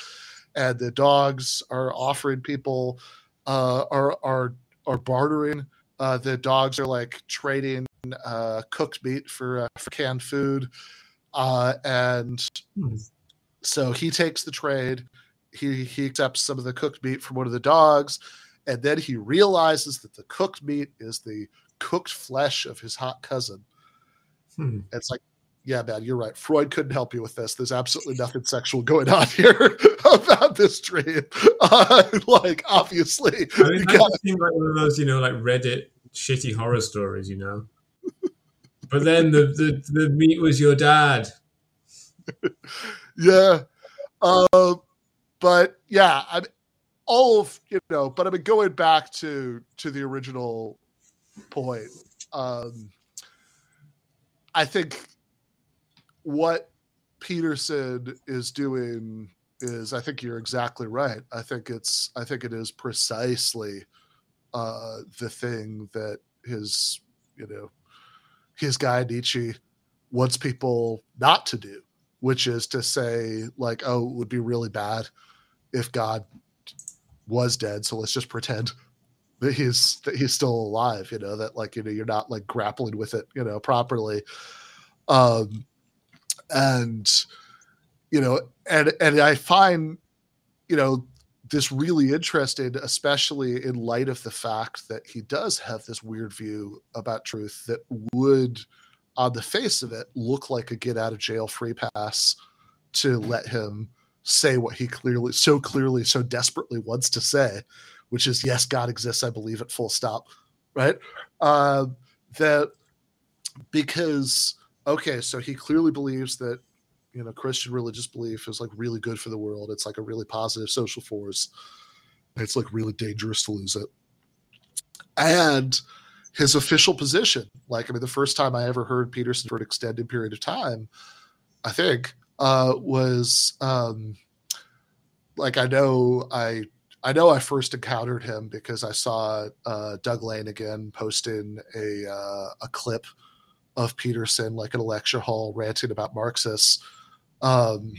and the dogs are offering people uh, are are are bartering. Uh, the dogs are like trading uh, cooked meat for uh, for canned food, uh, and hmm. So he takes the trade. He he accepts some of the cooked meat from one of the dogs, and then he realizes that the cooked meat is the cooked flesh of his hot cousin. Hmm. It's like, yeah, man, you're right. Freud couldn't help you with this. There's absolutely nothing sexual going on here about this dream. Uh, like, obviously, I mean, that gotta... seems like one of those, you know, like Reddit shitty horror stories, you know. but then the the, the meat was your dad. yeah. Uh, but yeah, I'm all of you know, but I mean going back to to the original point, um, I think what Peterson is doing is I think you're exactly right. I think it's I think it is precisely uh, the thing that his you know his guy Nietzsche wants people not to do which is to say, like, oh, it would be really bad if God was dead. So let's just pretend that he's that he's still alive. You know that like you know you're not like grappling with it, you know, properly. Um, and you know, and and I find, you know, this really interested, especially in light of the fact that he does have this weird view about truth that would on the face of it look like a get out of jail free pass to let him say what he clearly so clearly so desperately wants to say which is yes god exists. I believe it. Full stop. Right? Uh, that because okay so he clearly believes that you know christian religious belief is like really good for the world. It's like a really positive social force. It's like really dangerous to lose it. And his official position. Like, I mean, the first time I ever heard Peterson for an extended period of time, I think, uh, was um, like I know I I know I first encountered him because I saw uh, Doug Lain again posting a uh, a clip of Peterson like in a lecture hall ranting about Marxists, um,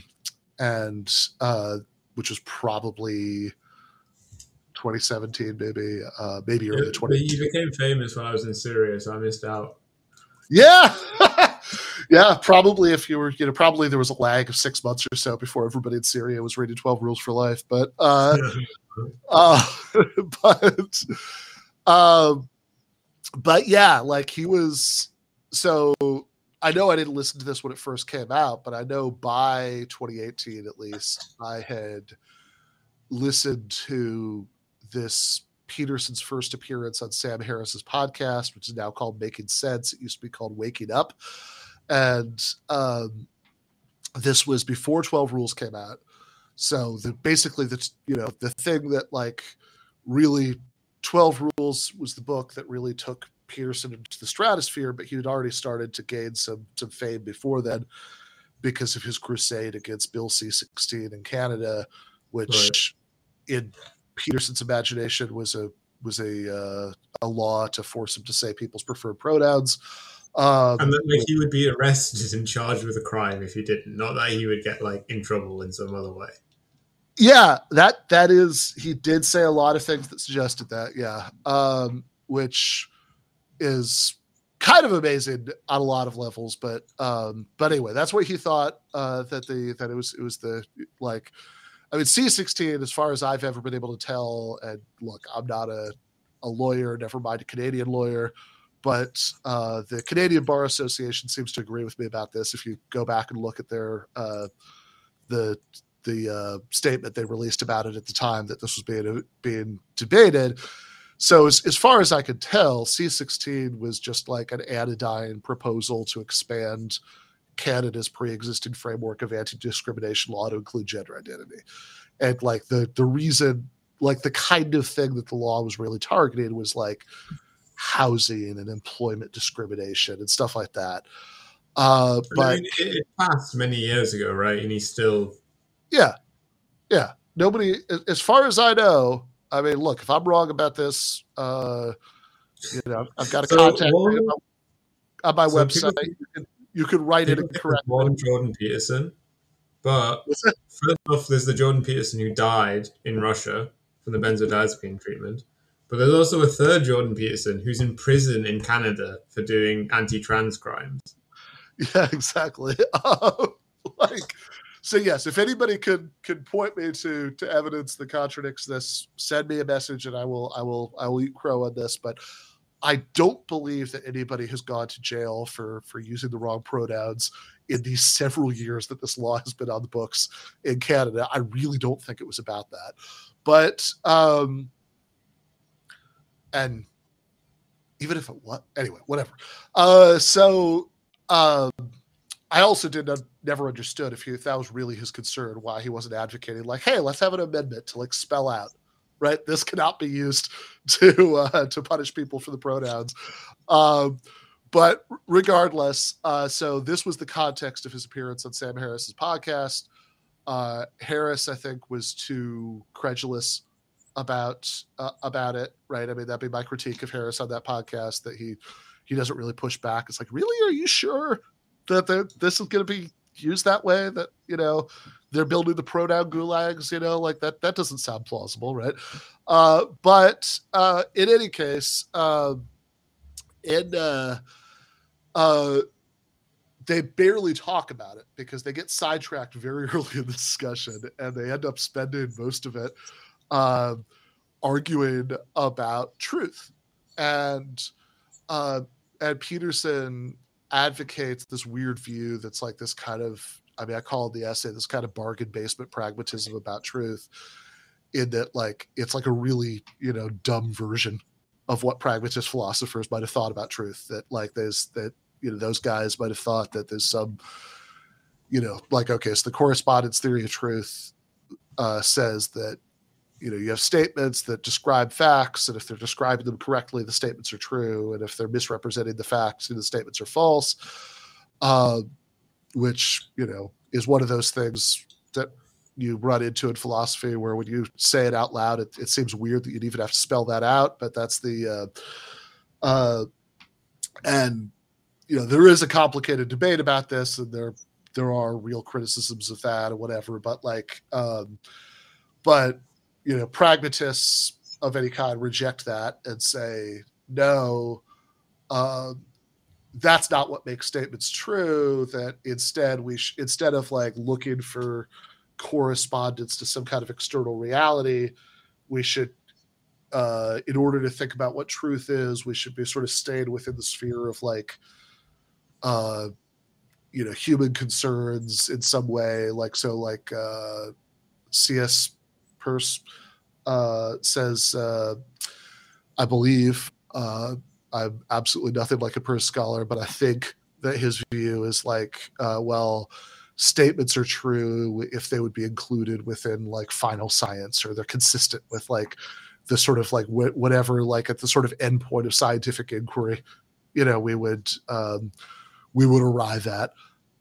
and uh, which was probably 2017, maybe, uh, maybe early 20. You became famous when I was in Syria, so I missed out. Yeah, yeah, probably if you were, you know, probably there was a lag of six months or so before everybody in Syria was reading 12 Rules for Life, but, uh, uh, but, um, but yeah, like he was. So I know I didn't listen to this when it first came out, but I know by 2018 at least I had listened to this Peterson's first appearance on Sam Harris's podcast, which is now called Making Sense. It used to be called Waking Up. And um, this was before 12 Rules came out. So the, basically, the, you know, the thing that like really 12 Rules was the book that really took Peterson into the stratosphere, but he had already started to gain some, some fame before then because of his crusade against Bill C 16 in Canada, which right. in Peterson's imagination was a was a uh, a law to force him to say people's preferred pronouns. Um, and that like, he would be arrested and charged with a crime if he didn't. Not that he would get like in trouble in some other way. Yeah, that that is he did say a lot of things that suggested that. Yeah, um, which is kind of amazing on a lot of levels. But um, but anyway, that's what he thought uh, that the that it was it was the like. I mean, C sixteen, as far as I've ever been able to tell, and look, I'm not a a lawyer, never mind a Canadian lawyer, but uh, the Canadian Bar Association seems to agree with me about this. If you go back and look at their uh, the the uh, statement they released about it at the time that this was being being debated. So as, as far as I could tell, C16 was just like an anodyne proposal to expand Canada's pre-existing framework of anti-discrimination law to include gender identity. And like the the reason like the kind of thing that the law was really targeting was like housing and employment discrimination and stuff like that. Uh, but I mean, it, it, passed many years ago, right? And he's still, yeah, yeah. Nobody, as far as I know. I mean, look, if I'm wrong about this, uh, you know, I've got a so, contact well, on my so website. People, you, can, you can write it correct. One Jordan Peterson, but first off, there's the Jordan Peterson who died in Russia from the benzodiazepine treatment. But there's also a third Jordan Peterson who's in prison in Canada for doing anti-trans crimes. Yeah, exactly. Uh, like, so yes, if anybody could could point me to to evidence that contradicts this, send me a message and I will I will I will eat crow on this. But I don't believe that anybody has gone to jail for for using the wrong pronouns in these several years that this law has been on the books in Canada. I really don't think it was about that. But um and even if it what anyway, whatever. Uh so um I also did not, never understood if, he, if that was really his concern, why he wasn't advocating like, hey, let's have an amendment to like spell out, right? This cannot be used to uh, to punish people for the pronouns. Um, but regardless, uh, so this was the context of his appearance on Sam Harris's podcast. Uh, Harris, I think, was too credulous about uh, about it, right? I mean, that'd be my critique of Harris on that podcast that he he doesn't really push back. It's like, really, are you sure? That this is going to be used that way that you know they're building the pronoun gulags you know like that that doesn't sound plausible right? Uh but uh in any case uh in uh uh they barely talk about it because they get sidetracked very early in the discussion and they end up spending most of it uh, arguing about truth. And uh and peterson advocates this weird view that's like this kind of I mean, I call it the essay this kind of bargain basement pragmatism about truth, in that like it's like a really you know dumb version of what pragmatist philosophers might have thought about truth. That like there's that you know those guys might have thought that there's some you know like okay, so the correspondence theory of truth uh, says that you know you have statements that describe facts and if they're describing them correctly the statements are true and if they're misrepresenting the facts the statements are false. Uh, which you know is one of those things that you run into in philosophy where when you say it out loud it, it seems weird that you'd even have to spell that out but that's the uh, uh, and you know there is a complicated debate about this and there there are real criticisms of that or whatever but like um, but you know pragmatists of any kind reject that and say no um, that's not what makes statements true that instead we sh- instead of like looking for correspondence to some kind of external reality we should uh, in order to think about what truth is we should be sort of staying within the sphere of like uh, you know human concerns in some way like so like uh, cs Peirce uh, says, uh, I believe uh, I'm absolutely nothing like a Peirce scholar, but I think that his view is like, uh, well, statements are true if they would be included within like final science or they're consistent with like the sort of like wh- whatever like at the sort of endpoint of scientific inquiry you know we would um, we would arrive at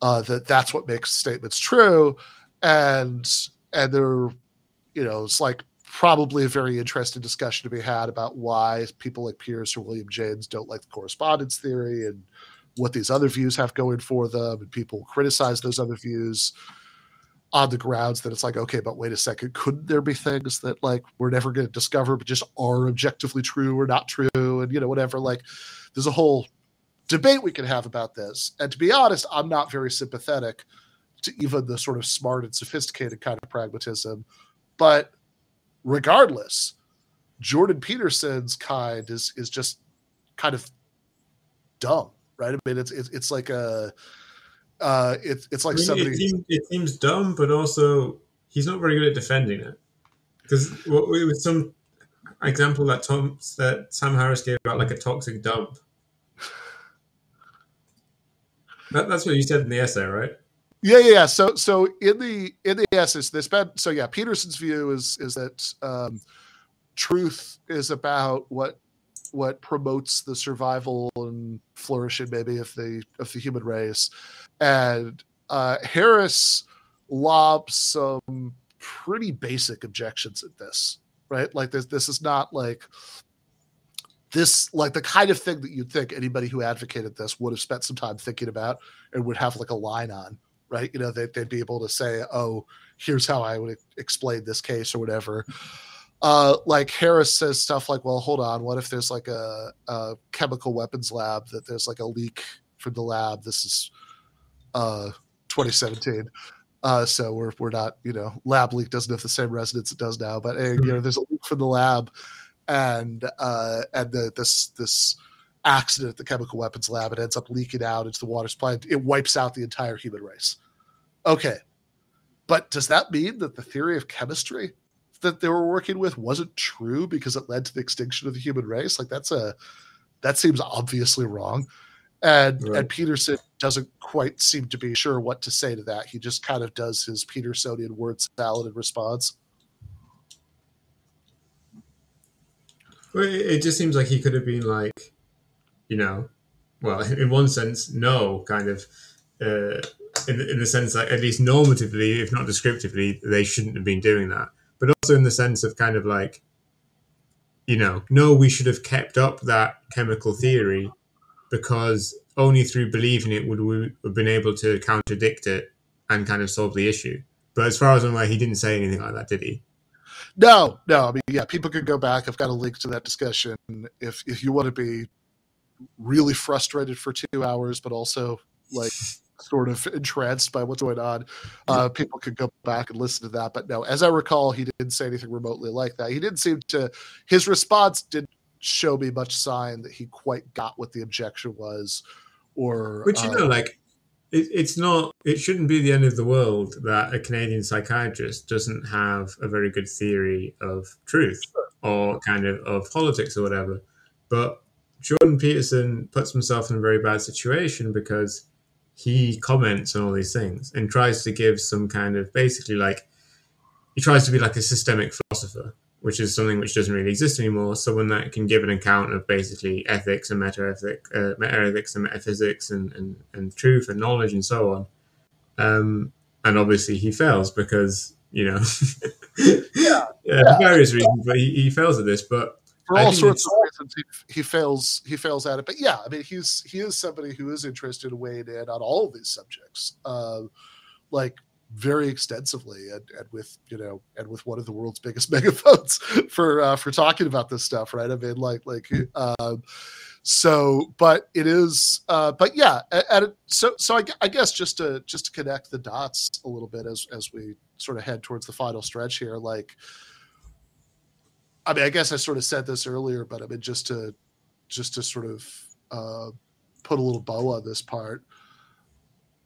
uh, that that's what makes statements true. And and there you know, it's like probably a very interesting discussion to be had about why people like Peirce or William James don't like the correspondence theory and what these other views have going for them, and people criticize those other views. on the grounds that it's like, okay, but wait a second, couldn't there be things that like we're never going to discover, but just are objectively true or not true, and you know whatever. Like, there's a whole debate we can have about this. And to be honest, I'm not very sympathetic to even the sort of smart and sophisticated kind of pragmatism. But regardless, Jordan Peterson's kind is is just kind of dumb, right? I mean, it's it's, it's like a uh, it's it's like I mean, somebody. It seems, it seems, dumb, but also he's not very good at defending it. Because with some example that Tom that Sam Harris gave about like a toxic dump. That, that's what you said in the essay, right? Yeah, yeah, yeah. So, so in the in the essay, this been so yeah. Peterson's view is is that um, truth is about what what promotes the survival and flourishing maybe of the of the human race and uh, harris lobs some pretty basic objections at this right like this this is not like this like the kind of thing that you'd think anybody who advocated this would have spent some time thinking about and would have like a line on right you know they'd, they'd be able to say oh here's how i would explain this case or whatever uh, like Harris says stuff like, "Well, hold on, what if there's like a, a, chemical weapons lab that there's like a leak from the lab? This is uh, 2017, uh, so we're we're not, you know, lab leak doesn't have the same resonance it does now, but you know, there's a leak from the lab, and uh, and the, this this accident at the chemical weapons lab, it ends up leaking out into the water supply. It wipes out the entire human race. Okay, but does that mean that the theory of chemistry that they were working with wasn't true because it led to the extinction of the human race. Like that's a that seems obviously wrong. And right. and Peterson doesn't quite seem to be sure what to say to that. He just kind of does his Petersonian word salad in response. Well, it just seems like he could have been like, you know, well, in one sense, no, kind of, uh, in, in the sense that at least normatively, if not descriptively, they shouldn't have been doing that but also in the sense of kind of like, you know, no, we should have kept up that chemical theory because only through believing it would we have been able to contradict it and kind of solve the issue. But as far as I'm aware, he didn't say anything like that, did he? No, no. I mean, yeah, people could go back. I've got a link to that discussion if if you want to be really frustrated for two hours, but also like sort of entranced by what's going on. Uh, people could go back and listen to that. But no, as I recall, he didn't say anything remotely like that. He didn't seem to, his response didn't show me much sign that he quite got what the objection was. Or, but you uh, know, like, it, it's not, it shouldn't be the end of the world that a Canadian psychiatrist doesn't have a very good theory of truth or kind of of politics or whatever. But Jordan Peterson puts himself in a very bad situation because he comments on all these things and tries to give some kind of basically like he tries to be like a systemic philosopher, which is something which doesn't really exist anymore. Someone that can give an account of basically ethics and meta ethic, uh, meta ethics and metaphysics and, and, and truth and knowledge and so on. Um, and obviously he fails because you know yeah, yeah, various reasons, but he, he fails at this. But for all sorts of reasons he, he, fails he fails at it. But yeah i mean he's he is somebody who is interested in weighing in on all of these subjects uh, like very extensively and, and with you know and with one of the world's biggest megaphones for uh, for talking about this stuff right? I mean like like uh, so but it is uh but yeah and so so I, I guess just to just to connect the dots a little bit as as we sort of head towards the final stretch here like I mean, I guess I sort of said this earlier, but I mean, just to just to sort of uh, put a little bow on this part,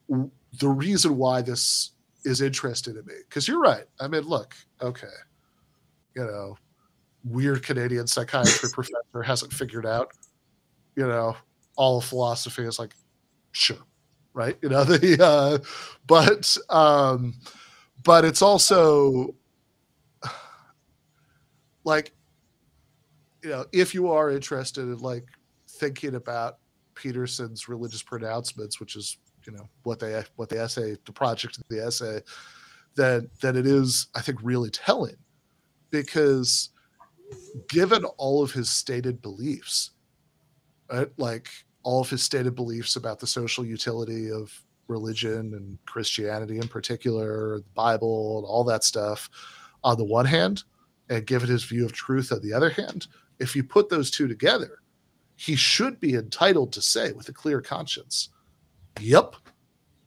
the reason why this is interesting to me, because you're right. I mean, look, okay, you know, weird Canadian psychiatry professor hasn't figured out, you know, all of philosophy is like, sure, right? You know, the uh, but um, but it's also like you know if you are interested in like thinking about peterson's religious pronouncements which is you know what they what the essay the project of the essay then then it is i think really telling. Because given all of his stated beliefs right like all of his stated beliefs about the social utility of religion and Christianity in particular, the Bible, and all that stuff on the one hand, and given his view of truth on the other hand, if you put those two together, he should be entitled to say with a clear conscience, "Yep,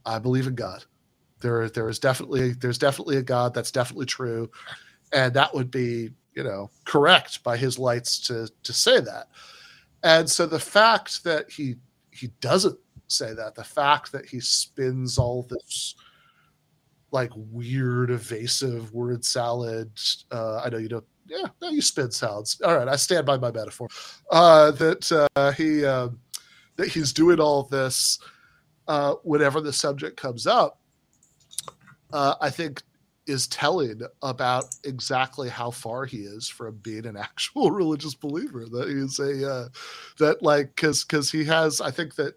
I believe in God. There, there is definitely there's definitely a God. That's definitely true, and that would be you know correct by his lights to to say that." And so the fact that he he doesn't say that, the fact that he spins all this like weird evasive word salad, uh, I know you don't. Yeah, no, you spin sounds. All right, I stand by my metaphor. Uh, that uh, he uh, that he's doing all this uh, whenever the subject comes up. Uh, I think is telling about exactly how far he is from being an actual religious believer. That he's a uh, that like because because he has. I think that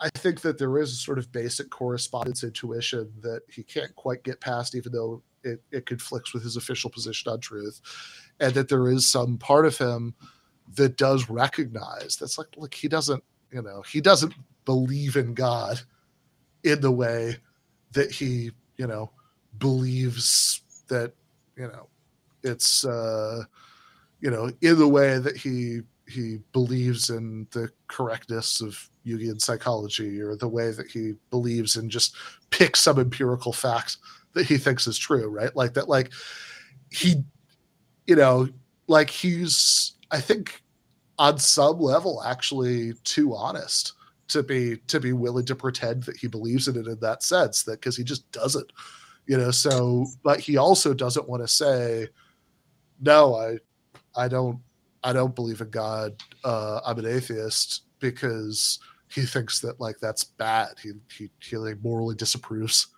I think that there is a sort of basic correspondence intuition that he can't quite get past, even though it, it conflicts with his official position on truth, and that there is some part of him that does recognize that's like like he doesn't you know he doesn't believe in God in the way that he you know believes that you know it's uh you know in the way that he he believes in the correctness of Jungian psychology or the way that he believes in just pick some empirical fact that he thinks is true, right? Like that, like he, you know, like he's, I think on some level actually too honest to be to be willing to pretend that he believes in it in that sense that because he just doesn't you know so but he also doesn't want to say no i i don't i don't believe in god uh i'm an atheist because he thinks that like that's bad he he, he like morally disapproves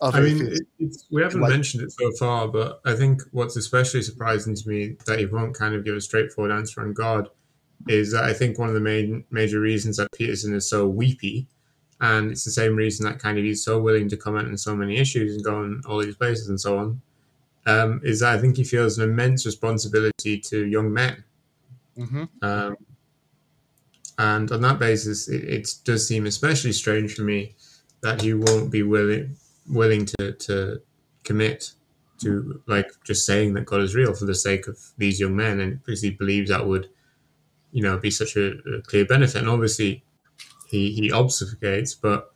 of I mean, atheism. it, it's, we haven't Like- mentioned it so far, but I think what's especially surprising to me that he won't kind of give a straightforward answer on God is that I think one of the main major reasons that Peterson is so weepy, and it's the same reason that kind of he's so willing to comment on so many issues and go on all these places and so on, um, is that I think he feels an immense responsibility to young men. Mhm. Um, and on that basis, it, it does seem especially strange for me that he won't be willing willing to, to commit to like just saying that God is real for the sake of these young men, and because he believes that would, you know, be such a, a clear benefit. And obviously, he he obfuscates, but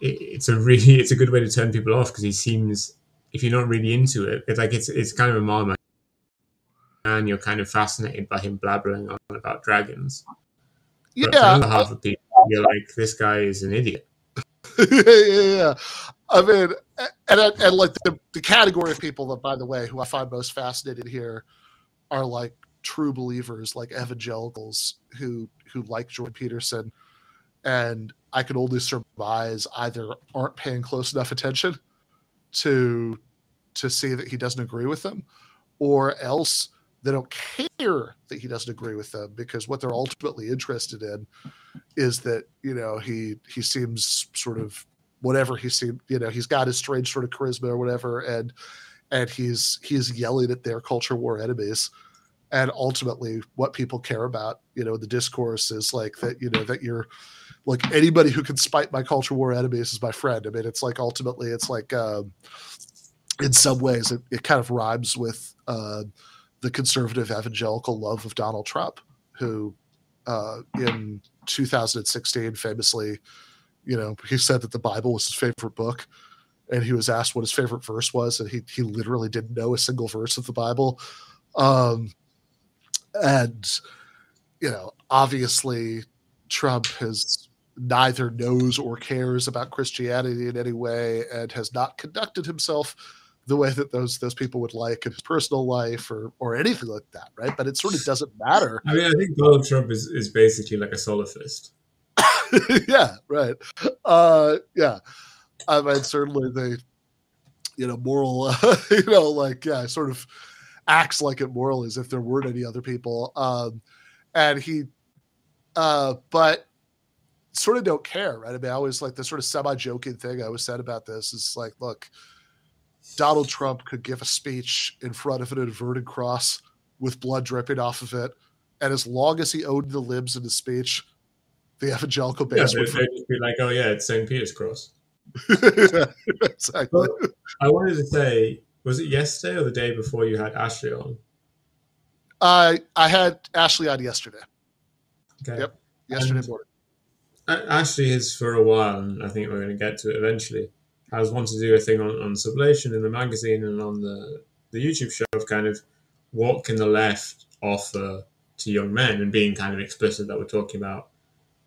it, it's a really it's a good way to turn people off because he seems if you're not really into it, it's like it's it's kind of a marmite, and you're kind of fascinated by him blabbering on about dragons. But yeah another half of people, you're like, this guy is an idiot. yeah, yeah, yeah. I mean, and and, and like the, the category of people that, by the way, who I find most fascinated here, are like true believers, like evangelicals who who like Jordan Peterson, and I can only surmise either aren't paying close enough attention to to see that he doesn't agree with them, or else they don't care that he doesn't agree with them because what they're ultimately interested in is that you know he he seems sort of whatever he seemed you know he's got his strange sort of charisma or whatever and and he's he's yelling at their culture war enemies. And ultimately what people care about you know the discourse is like that you know that you're like anybody who can spite my culture war enemies is my friend. I mean it's like ultimately it's like um in some ways it, it kind of rhymes with uh the conservative evangelical love of donald trump who uh in 2016 famously you know he said that the bible was his favorite book and he was asked what his favorite verse was and he, he literally didn't know a single verse of the bible. Um and you know obviously trump has neither knows or cares about christianity in any way and has not conducted himself the way that those those people would like in his personal life or or anything like that right but it sort of doesn't matter I mean, I think Donald Trump is, is basically like a solipsist. yeah, right. Uh, yeah, I mean, certainly they, you know, moral, uh, you know, like yeah, sort of acts like it moral as if there weren't any other people. Um, and he, uh, but sort of don't care, right? I mean, I always like the sort of semi-joking thing I always said about this is like, look, Donald Trump could give a speech in front of an inverted cross with blood dripping off of it, and as long as he owned the libs in his speech, the evangelical base they, would just be like, oh yeah, it's St. Peter's Cross. exactly. But I wanted to say, was it yesterday or the day before you had Ashley on? I I had Ashley on yesterday. Okay. Yep. Yesterday And- morning. Ashley is for a while, and I think we're going to get to it eventually, has wanted to do a thing on, on Sublation in the magazine and on the, the YouTube show of kind of what can the left offer to young men and being kind of explicit that we're talking about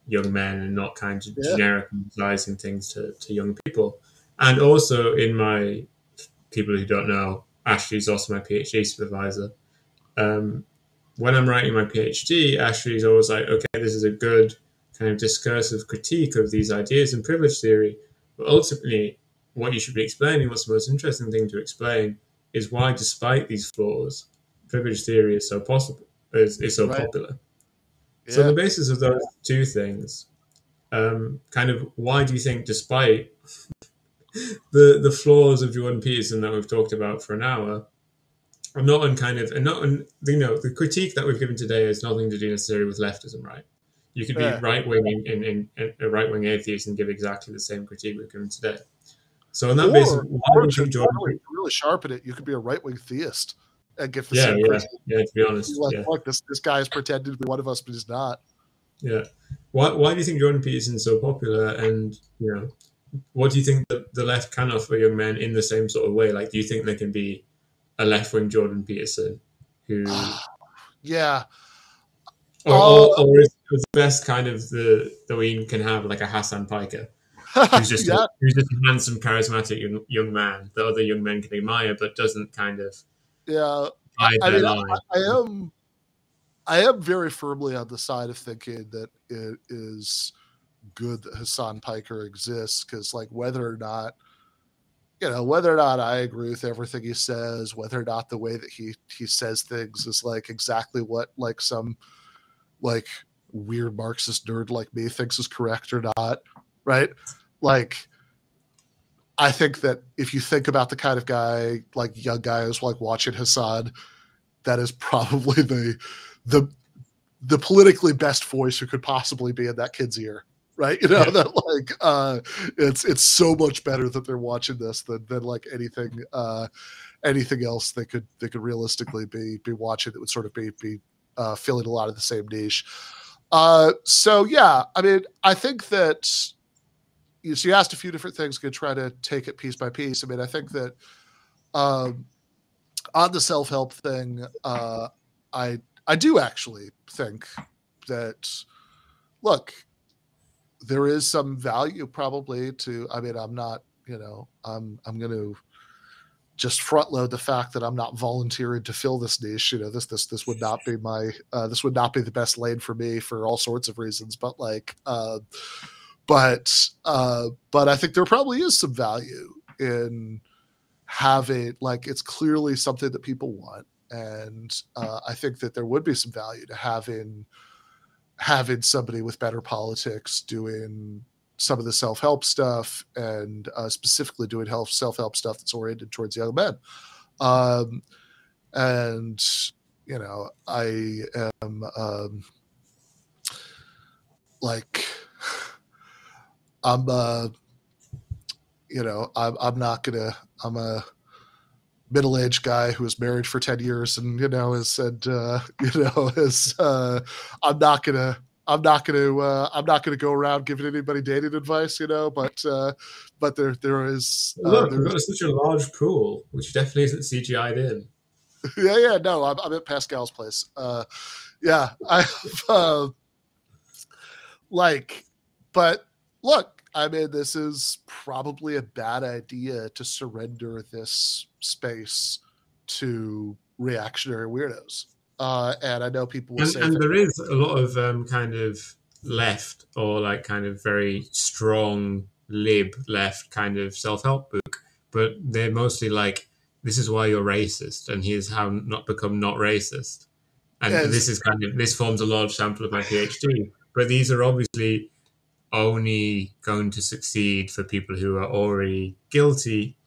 young men and not kind of Yeah. genericizing things to, to young people. And also in my people who don't know, Ashley's also my PhD supervisor. Um, when I'm writing my PhD, Ashley's always like, okay, this is a good kind of discursive critique of these ideas in privilege theory. But ultimately, what you should be explaining, what's the most interesting thing to explain, is why, despite these flaws, privilege theory is so possible, is, is so Right. popular. Yeah. So, on the basis of those two things, um, kind of why do you think, despite the the flaws of Jordan Peterson that we've talked about for an hour, and not on kind of, and not on, you know, the critique that we've given today has nothing to do necessarily with leftism, right? You could be Yeah. right wing in, in, in a right wing atheist and give exactly the same critique we've given today. So in that Or- basis, why do you Jordan? really, really sharpen it, you could be a right wing theist and get the Yeah, same yeah, critique. yeah. To be honest, like, yeah. look, this this guy is pretending to be one of us, but he's not. Yeah. Why, why do you think Jordan Peterson is so popular? And, you know, what do you think the, the left can offer young men in the same sort of way? Like, do you think there can be a left wing Jordan Peterson who, yeah. or, or, uh, or is the best kind of the, that we can have like a Hassan Piker, who's just, yeah. a, who's just a handsome, charismatic young, young man that other young men can admire, but doesn't kind of Yeah. I mean, line. I am I am very firmly on the side of thinking that it is good that Hassan Piker exists because like whether or not you know whether or not I agree with everything he says, whether or not the way that he he says things is like exactly what like some like weird Marxist nerd like me thinks is correct or not, right? Like I think that if you think about the kind of guy like young guy who's like watching Hassan, that is probably the the the politically best voice who could possibly be in that kid's ear right you know Yeah. that like uh it's it's so much better that they're watching this than than like anything uh anything else they could they could realistically be be watching that would sort of be be uh filling a lot of the same niche uh so yeah i mean i think that so you asked a few different things could try to take it piece by piece. I mean i think that um on the self-help thing uh i i do actually think that look there is some value probably to i mean i'm not you know i'm i'm going to just front load the fact that i'm not volunteering to fill this niche. You know this this this would not be my uh, this would not be the best lane for me for all sorts of reasons. But like uh but uh but i think there probably is some value in having like it's clearly something that people want. And uh, i think that there would be some value to having having somebody with better politics doing some of the self-help stuff and uh, specifically doing health self-help stuff that's oriented towards young men. Um, and you know i am um, like i'm uh you know i'm, I'm not gonna i'm a middle-aged guy who was married for 10 years and you know has said uh you know is uh i'm not gonna i'm not gonna uh i'm not gonna go around giving anybody dating advice you know but uh but there there is uh, Look, we've got such a large pool, which definitely isn't CGI'd in. yeah, yeah, no, I'm, I'm at Pascal's place. Uh, yeah, I uh, like, but look, I mean, this is probably a bad idea to surrender this space to reactionary weirdos. Uh, and I know people will And, say, and that- there is a lot of um, kind of left or like kind of very strong lib left kind of self-help book, but they're mostly like, this is why you're racist, and here's how not become not racist. And Yes. this is kind of this forms a large sample of my PhD. But these are obviously only going to succeed for people who are already guilty.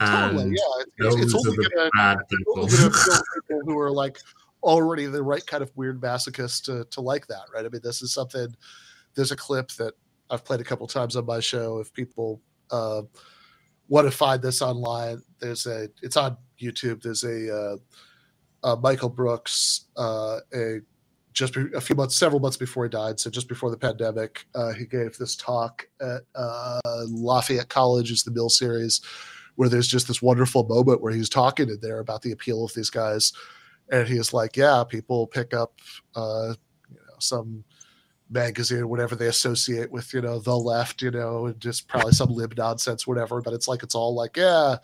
And totally, yeah, it's, those it's are only the gonna bad people. gonna appeal to people who are like already the right kind of weird masochist to, to like that, right? I mean, this is something there's a clip that I've played a couple times on my show. If people uh, want to find this online, there's a it's on YouTube. There's a, uh, uh Michael Brooks, uh, a just a few months, several months before he died, so just before the pandemic, uh, he gave this talk at uh, Lafayette College, is the Mill series, where there's just this wonderful moment where he's talking in there about the appeal of these guys, and he's like, "Yeah, people pick up, uh, you know, some magazine whatever they associate with, you know, the left, you know, and just probably some lib nonsense, whatever. But it's like it's all like, yeah."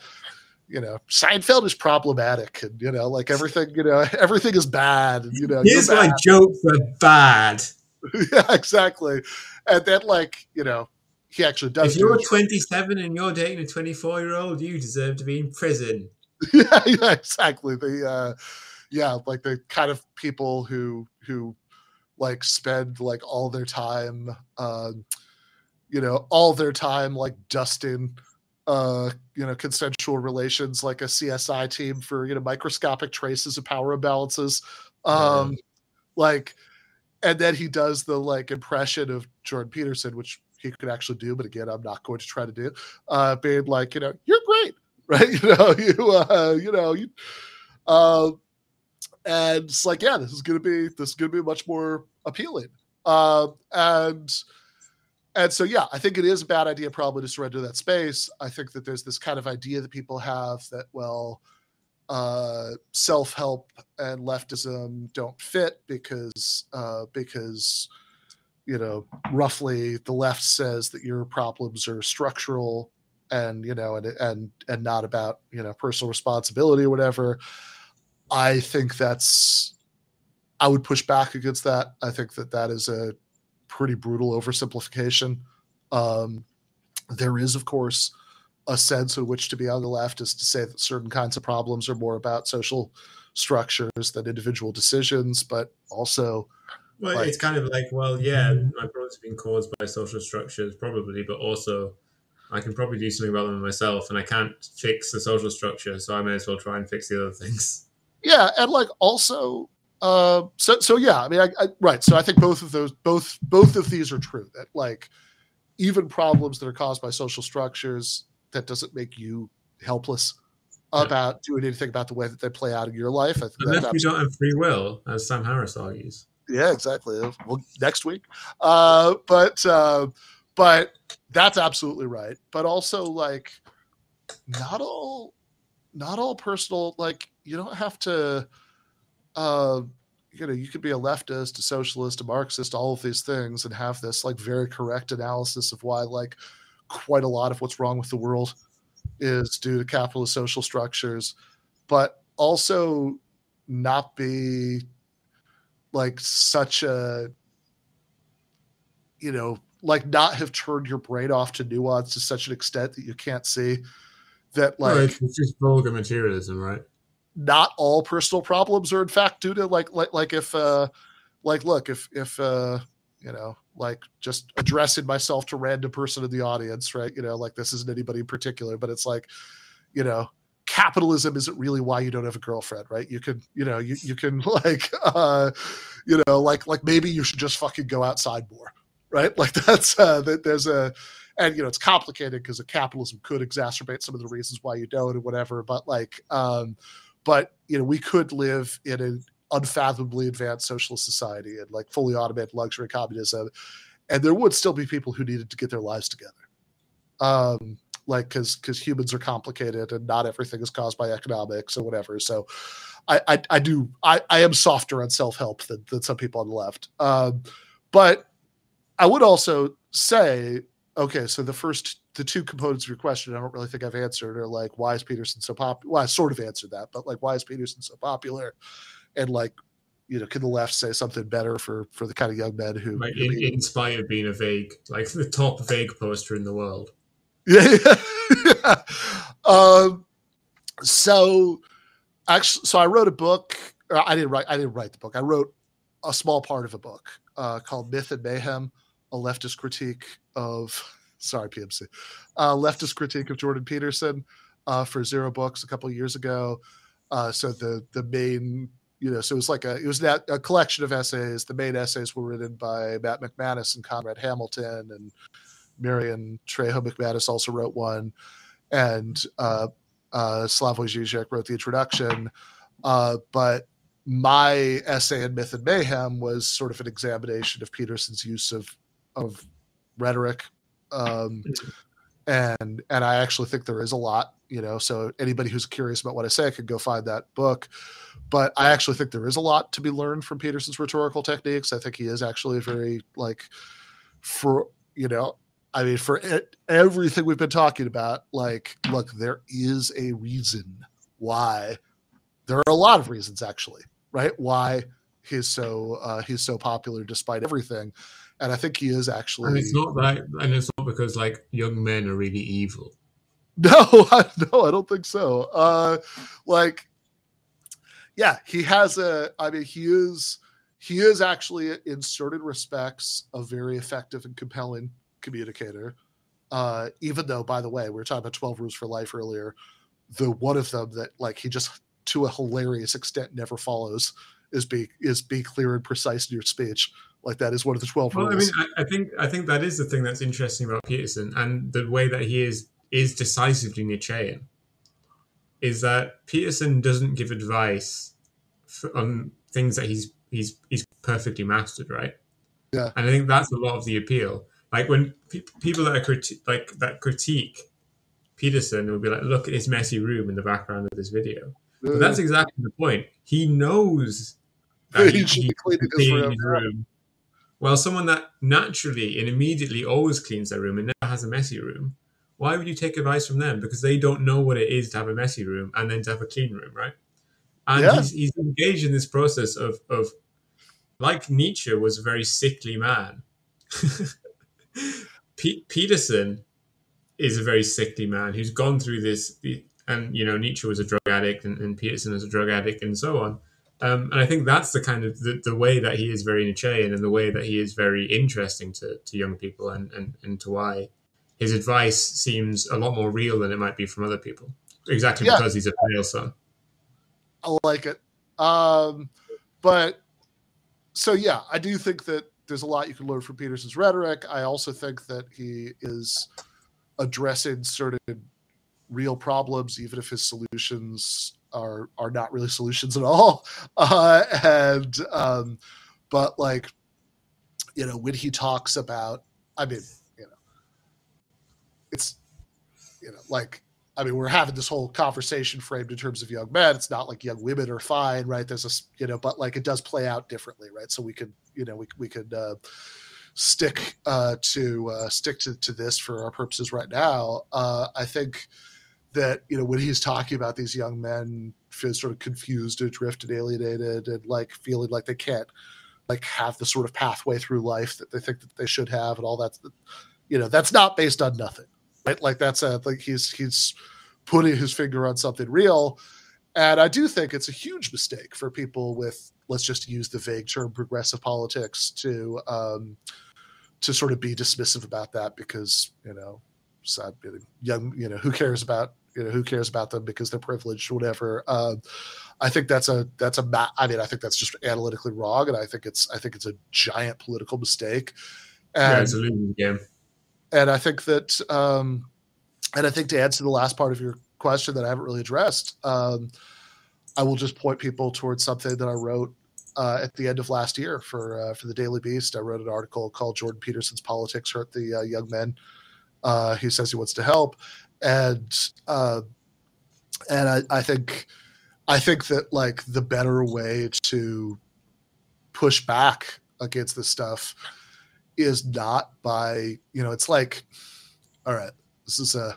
You know, Seinfeld is problematic, and you know, like everything, you know, everything is bad. And, you know, here's my jokes are bad. yeah, exactly. And then, like, you know, he actually does. If you're 27 and you're dating a 24 year old, you deserve to be in prison. yeah, yeah, exactly. The, uh, yeah, like the kind of people who who like spend like all their time, um, you know, all their time like dusting uh, you know, consensual relations like a CSI team for, you know, microscopic traces of power imbalances. Um, like, and then he does the like impression of Jordan Peterson, which he could actually do, but again, I'm not going to try to do, uh, being like, you know, you're great, right? You know, you, uh, you know, you, uh, and it's like, yeah, this is going to be, this is to be much more appealing. Uh, and, and so yeah i think it is a bad idea probably to surrender that space. I think that there's this kind of idea that people have that well uh, self-help and leftism don't fit because uh, because you know roughly the left says that your problems are structural and you know and and and not about you know personal responsibility or whatever. I think that's i would push back against that. I think that that is a pretty brutal oversimplification. Um, there is, of course, a sense in which to be on the left is to say that certain kinds of problems are more about social structures than individual decisions, but also. Well, like, it's kind of like, well, yeah, my problems have been caused by social structures, probably, but also I can probably do something about them myself, and I can't fix the social structure, so I may as well try and fix the other things. Yeah, and like also uh, so so yeah, I mean, I, I, right. So I think both of those, both both of these are true. That like even problems that are caused by social structures, that doesn't make you helpless yeah. about doing anything about the way that they play out in your life. I think Unless you don't have free will, as Sam Harris argues. Yeah, exactly. Well, next week. Uh, but uh, but that's absolutely right. But also like not all not all personal like you don't have to uh, you know, you could be a leftist, a socialist, a Marxist, all of these things, and have this like very correct analysis of why like quite a lot of what's wrong with the world is due to capitalist social structures, but also not be like such a you know like not have turned your brain off to nuance to such an extent that you can't see that like it's just vulgar materialism right not all personal problems are in fact due to like like like if uh like look if if uh you know like just addressing myself to random person in the audience right? You know like this isn't anybody in particular but it's like you know capitalism isn't really why you don't have a girlfriend right? You can you know you, you can like uh you know like like maybe you should just fucking go outside more right? Like that's uh that there's a and you know it's complicated because capitalism could exacerbate some of the reasons why you don't and whatever but like um but you know we could live in an unfathomably advanced socialist society and like fully automated luxury communism and there would still be people who needed to get their lives together. Um like because because humans are complicated and not everything is caused by economics or whatever so i i, I do i i am softer on self-help than, than some people on the left. Um but i would also say okay so the first the two components of your question, I don't really think I've answered are like, why is Peterson so popular? Well, I sort of answered that, but like, why is Peterson so popular? And like, you know, can the left say something better for for the kind of young men who, like, in, in spite of being a vague, like the top vague poster in the world? Yeah. yeah. um. So, actually, so I wrote a book. I didn't write. I didn't write the book. I wrote a small part of a book uh, called Myth and Mayhem: A Leftist Critique of sorry PMC, leftist critique of Jordan Peterson uh, for Zero Books a couple years ago. Uh, so the the main you know, so it was like a it was that a collection of essays. The main essays were written by Matt McManus and Conrad Hamilton, and Marion Trejo McManus also wrote one, and uh, uh, Slavoj Žižek wrote the introduction. Uh, but my essay in Myth and Mayhem was sort of an examination of Peterson's use of of rhetoric, um, and and I actually think there is a lot, you know. So anybody who's curious about what I say could go find that book. But I actually think there is a lot to be learned from Peterson's rhetorical techniques. I think he is actually very like for you know I mean, for it, everything we've been talking about, like, look, there is a reason why. There are a lot of reasons, actually, right? Why he's so uh, he's so popular despite everything, and I think he is actually. And it's not that, and it's not because like young men are really evil. No, I, no, I don't think so. Uh, like, yeah, he has a. I mean, he is he is actually in certain respects a very effective and compelling communicator. Uh, even though, by the way, we were talking about 12 Rules for Life earlier. The one of them that like he just to a hilarious extent never follows is be is be clear and precise in your speech. Like that is one of the 12 well, rules. I mean, I, I think I think that is the thing that's interesting about Peterson and the way that he is is decisively Nietzschean. Is that Peterson doesn't give advice for, on things that he's he's he's perfectly mastered, right? Yeah. And I think that's a lot of the appeal. Like when pe- people that are criti- like that critique Peterson will be like, "Look at his messy room in the background of this video." But that's exactly the point. He knows that He be cleaning his room. room. Well, someone that naturally and immediately always cleans their room and never has a messy room, why would you take advice from them? Because they don't know what it is to have a messy room and then to have a clean room, right? And Yeah. he's, he's engaged in this process of, of, like Nietzsche was a very sickly man. Pe- Peterson is a very sickly man who's gone through this, and you know Nietzsche was a drug addict, and, and Peterson is a drug addict, and so on. Um, and I think that's the kind of the, the way that he is very Nietzschean, and the way that he is very interesting to, to young people, and, and and to why his advice seems a lot more real than it might be from other people. Exactly Yeah. because he's a pale son. I like it. Um, but so yeah, I do think that there's a lot you can learn from Peterson's rhetoric. I also think that he is addressing certain real problems, even if his solutions are are not really solutions at all. Uh, and um, but like, you know, when he talks about, I mean, you know, it's you know, like I mean, we're having this whole conversation framed in terms of young men. It's not like young women are fine, right? There's a, you know, but like it does play out differently, right? So we could, you know, we we could uh, stick uh, to uh, stick to to this for our purposes right now. Uh, I think that you know when he's talking about these young men feel sort of confused, adrift, and alienated, and like feeling like they can't like have the sort of pathway through life that they think that they should have, and all that. You know, that's not based on nothing right? Like that's a like he's he's putting his finger on something real, and I do think it's a huge mistake for people with let's just use the vague term progressive politics to um, to sort of be dismissive about that because you know, sad young you know who cares about you know who cares about them because they're privileged whatever. Um, I think that's a that's a ma- I mean I think that's just analytically wrong, and I think it's I think it's a giant political mistake. And yeah, it's a losing game. and I think that, um, and I think to answer the last part of your question that I haven't really addressed, um, I will just point people towards something that I wrote uh, at the end of last year for uh, for the Daily Beast. I wrote an article called "Jordan Peterson's Politics Hurt the uh, Young Men." Uh, he says he wants to help, and uh, and I, I think I think that like the better way to push back against this stuff is not by you know it's like all right this is a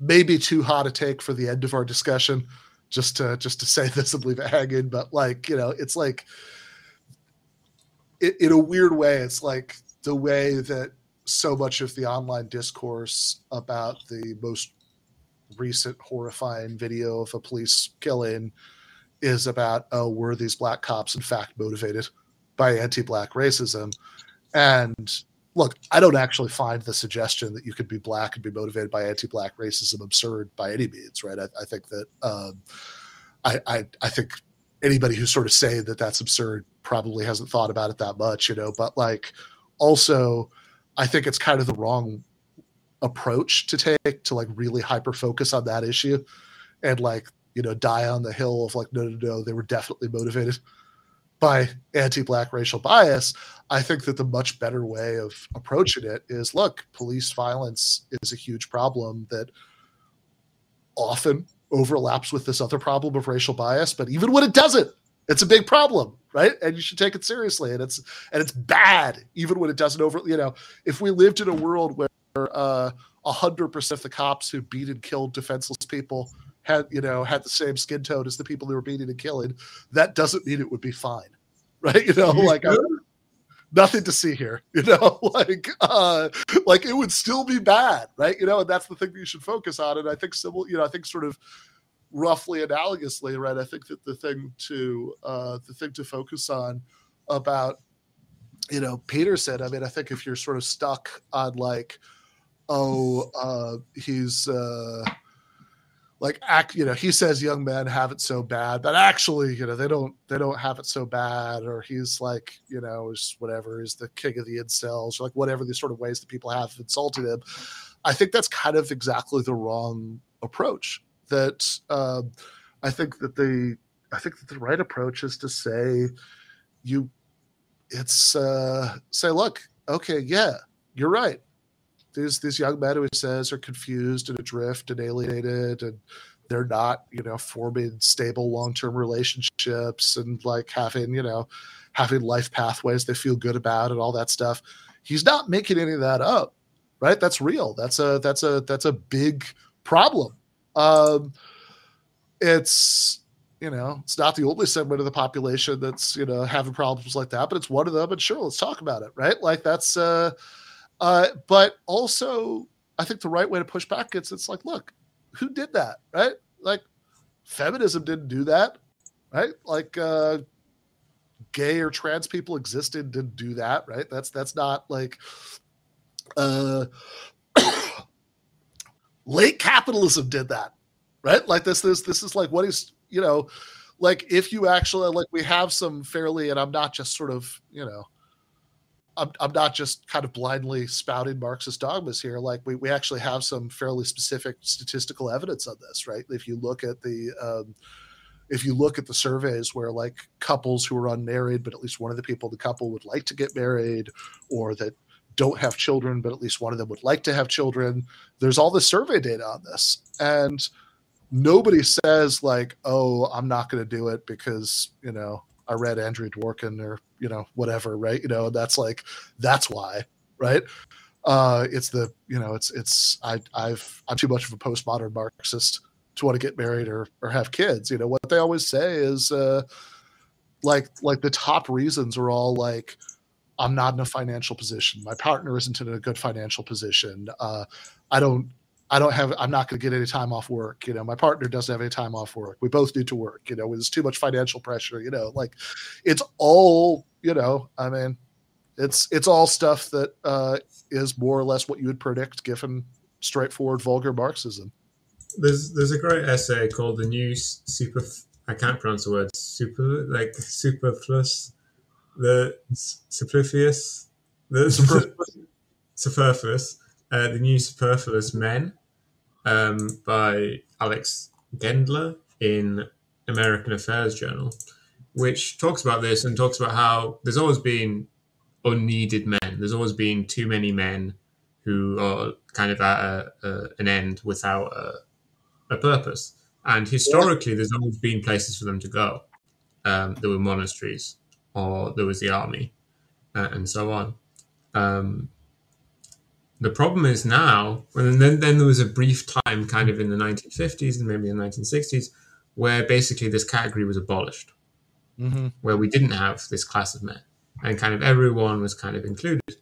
maybe too hot a take for the end of our discussion just to just to say this and leave it hanging but like you know it's like it, in a weird way it's like the way that so much of the online discourse about the most recent horrifying video of a police killing is about oh were these black cops in fact motivated by anti-black racism and look, I don't actually find the suggestion that you could be black and be motivated by anti-black racism absurd by any means, right? I, I think that um, I, I I think anybody who's sort of saying that that's absurd probably hasn't thought about it that much, you know. But like, also, I think it's kind of the wrong approach to take to like really hyper focus on that issue and like you know die on the hill of like no no no they were definitely motivated by anti-black racial bias. I think that the much better way of approaching it is look police violence is a huge problem that often overlaps with this other problem of racial bias but even when it doesn't it's a big problem right? And you should take it seriously and it's and it's bad even when it doesn't over you know if we lived in a world where uh, 100% of the cops who beat and killed defenseless people had you know had the same skin tone as the people who were beating and killing that doesn't mean it would be fine right? You know like I, nothing to see here you know like uh like it would still be bad right? You know and that's the thing that you should focus on and i think civil you know i think sort of roughly analogously right i think that the thing to uh the thing to focus on about you know Peterson i mean i think if you're sort of stuck on like oh uh he's uh like act you know he says young men have it so bad but actually you know they don't they don't have it so bad or he's like you know is whatever is the king of the incels or like whatever these sort of ways that people have insulted him. I think that's kind of exactly the wrong approach that um, i think that the i think that the right approach is to say you it's uh say look okay yeah you're right. These these young men who he says are confused and adrift and alienated and they're not you know forming stable long-term relationships and like having you know having life pathways they feel good about and all that stuff he's not making any of that up right? That's real. That's a that's a that's a big problem um it's you know it's not the only segment of the population that's you know having problems like that but it's one of them and sure let's talk about it right like that's uh uh, but also, I think the right way to push back is it's like, look, who did that, right? Like, feminism didn't do that, right? Like, uh, gay or trans people existed didn't do that, right? That's that's not like, uh, late capitalism did that, right? Like this this this is like what is you know, like if you actually like we have some fairly, and I'm not just sort of you know I'm, I'm not just kind of blindly spouting Marxist dogmas here. Like we, we actually have some fairly specific statistical evidence on this, right? If you look at the um, if you look at the surveys where like couples who are unmarried, but at least one of the people in the couple would like to get married, or that don't have children, but at least one of them would like to have children, there's all the survey data on this, and nobody says like, "Oh, I'm not going to do it because you know I read Andrea Dworkin or you know whatever, right? You know, that's like that's why, right? Uh, it's the you know it's it's I I've I'm too much of a postmodern Marxist to want to get married or or have kids. You know what they always say is uh, like like the top reasons are all like I'm not in a financial position. My partner isn't in a good financial position. Uh, I don't I don't have, I'm not going to get any time off work. You know, my partner doesn't have any time off work. We both need to work. You know, there's too much financial pressure. You know, like it's all, you know, I mean, it's it's all stuff that uh, is more or less what you would predict given straightforward vulgar Marxism. There's there's a great essay called the new super. I can't pronounce the word super like superfluous, the superfluous, the superfluous, superfluous uh, The New Superfluous Men um, by Alex Gendler in American Affairs Journal, which talks about this and talks about how there's always been unneeded men. There's always been too many men who are kind of at a, a, an end without a, a purpose. And historically, yeah. there's always been places for them to go. Um, there were monasteries, or there was the army, uh, and so on. Um, the problem is now, and then, then there was a brief time, kind of in the 1950s and maybe the 1960s, where basically this category was abolished, mm-hmm. where we didn't have this class of men, and kind of everyone was kind of included.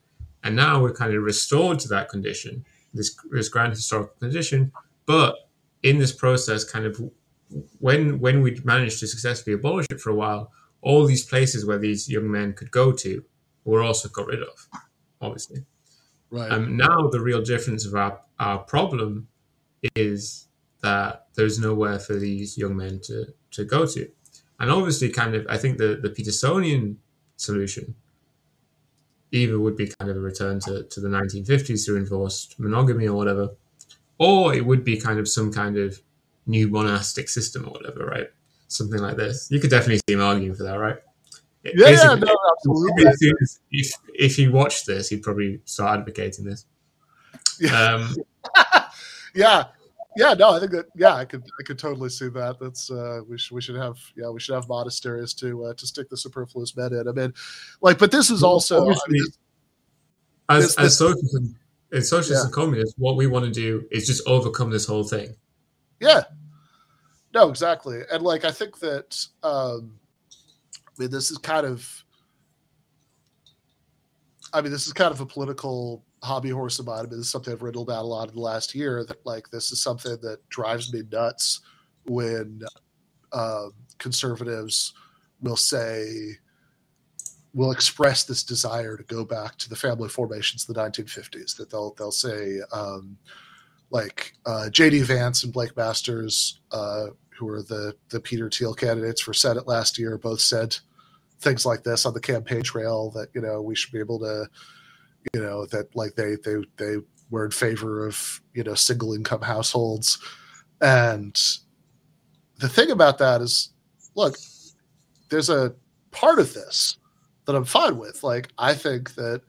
And now we're kind of restored to that condition, this, this grand historical condition. But in this process, kind of when when we managed to successfully abolish it for a while, all these places where these young men could go to were also got rid of, obviously. Right. Um, now the real difference of our, our problem is that there's nowhere for these young men to, to go to. And obviously, kind of, I think the the Petersonian solution either would be kind of a return to, to the 1950s through enforced monogamy or whatever, or it would be kind of some kind of new monastic system or whatever, right? Something like this. You could definitely see him arguing for that, right? Yeah, yeah no, absolutely. If, if he watched this, he'd probably start advocating this. Yeah. Um, yeah. Yeah, no, I think that yeah, I could I could totally see that. That's uh we should we should have yeah, we should have monasteries to uh, to stick the superfluous men in. I mean, like, but this is also I mean, as this, as socialists and, as socialists yeah. and communists, what we want to do is just overcome this whole thing. Yeah. No, exactly. And like I think that um I mean this is kind of I mean this is kind of a political hobby horse of mine. I mean, this is something I've written about a lot in the last year. That like this is something that drives me nuts when uh, conservatives will say will express this desire to go back to the family formations of the 1950s. That they'll they'll say um, like uh, J.D. Vance and Blake Masters, uh, who are the the Peter Thiel candidates for Senate last year, both said things like this on the campaign trail that you know we should be able to you know that like they they they were in favor of you know single income households and the thing about that is look there's a part of this that i'm fine with like i think that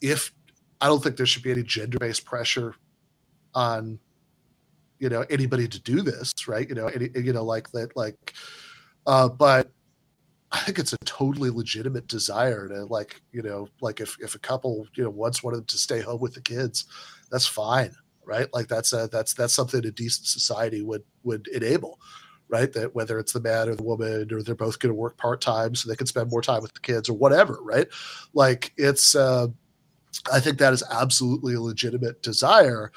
if i don't think there should be any gender-based pressure on you know anybody to do this right you know any, you know like that like uh but I think it's a totally legitimate desire to like, you know, like if, if a couple, you know, wants one to stay home with the kids, that's fine. Right. Like that's a, that's, that's something a decent society would, would enable. Right. That whether it's the man or the woman, or they're both going to work part-time so they can spend more time with the kids or whatever. Right. Like it's, uh, I think that is absolutely a legitimate desire.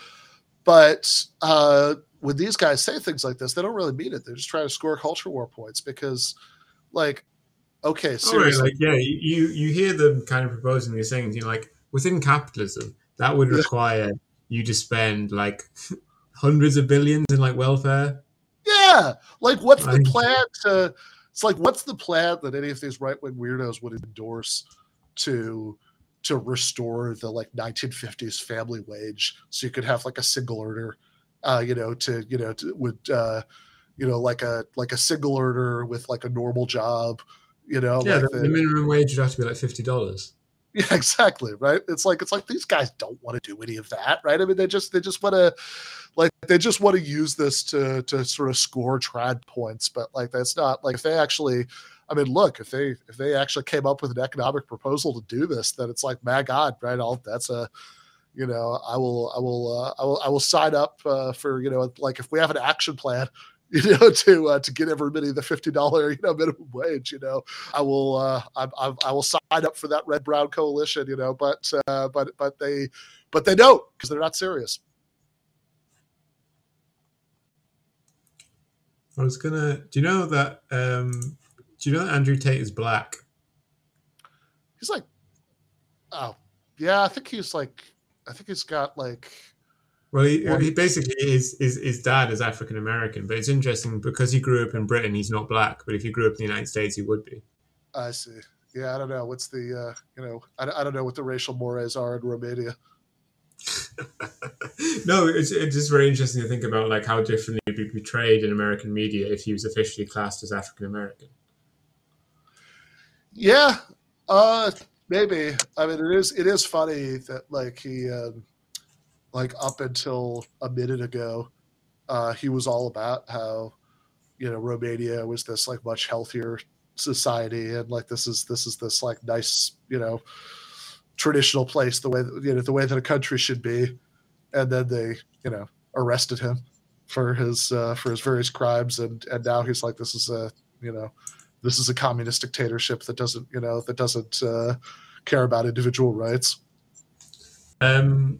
But, uh, when these guys say things like this, they don't really mean it. They're just trying to score culture war points because, like, okay, seriously. Right, like yeah, you you hear them kind of proposing these things. You're like, within capitalism, that would require you to spend like hundreds of billions in like welfare. Yeah, like what's the plan to? It's like what's the plan that any of these right wing weirdos would endorse to to restore the like 1950s family wage, so you could have like a single earner, uh, you know, to you know to, would uh, you know like a like a single earner with like a normal job you know, yeah, like the, the, minimum wage would have to be like fifty dollars. Yeah, exactly. Right. It's like it's like these guys don't want to do any of that, right? I mean, they just they just want to like they just want to use this to to sort of score trad points, but like that's not like if they actually I mean, look, if they if they actually came up with an economic proposal to do this, then it's like, my God, right? All that's a you know, I will, I will, uh, I will, I will sign up uh, for, you know, like if we have an action plan you know, to uh, to get everybody the fifty dollar you know minimum wage. You know, I will uh, I, I, I, will sign up for that red brown coalition. You know, but uh, but but they but they don't because they're not serious. I was gonna. Do you know that? Um, do you know that Andrew Tate is black? He's like, oh yeah, I think he's like, I think he's got like well, he, he basically his, his his dad is African American, but it's interesting because he grew up in Britain, he's not black. But if he grew up in the United States, he would be. I see. Yeah, I don't know. What's the uh, you know I, I don't know what the racial mores are in Romania. no, it's, it's just very interesting to think about like how differently he'd be portrayed in American media if he was officially classed as African American. Yeah, uh, maybe. I mean, it is it is funny that like he. Um, like up until a minute ago, uh, he was all about how you know Romania was this like much healthier society and like this is this is this like nice you know traditional place the way that, you know the way that a country should be, and then they you know arrested him for his uh, for his various crimes and and now he's like this is a you know this is a communist dictatorship that doesn't you know that doesn't uh, care about individual rights. Um,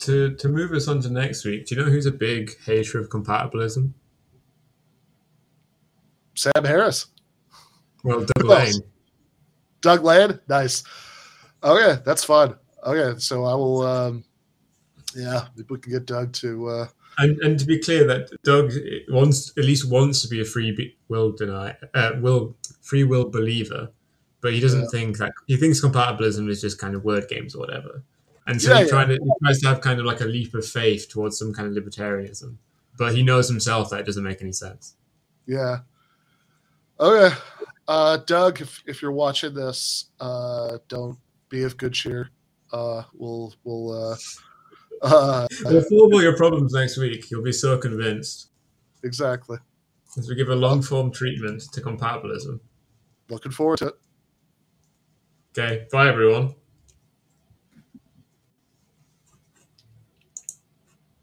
to to move us on to next week, do you know who's a big hater of compatibilism? Sam Harris. Well, Doug Lain. Doug Lain, nice. Okay, that's fun. Okay, so I will. Um, yeah, we can get Doug to uh, And, and to be clear, that Doug wants at least wants to be a free will deny uh, will free will believer, but he doesn't Yeah. think that he thinks compatibilism is just kind of word games or whatever. And so Yeah, he, yeah. to, he tries to have kind of like a leap of faith towards some kind of libertarianism, but he knows himself that it doesn't make any sense. Yeah. Okay. Uh, Doug, if, if you're watching this, uh, don't be of good cheer. Uh, we'll we'll uh, uh, We'll solve all your problems next week. You'll be so convinced exactly. as we give a long form treatment to compatibilism. Looking forward to it. Okay, bye everyone.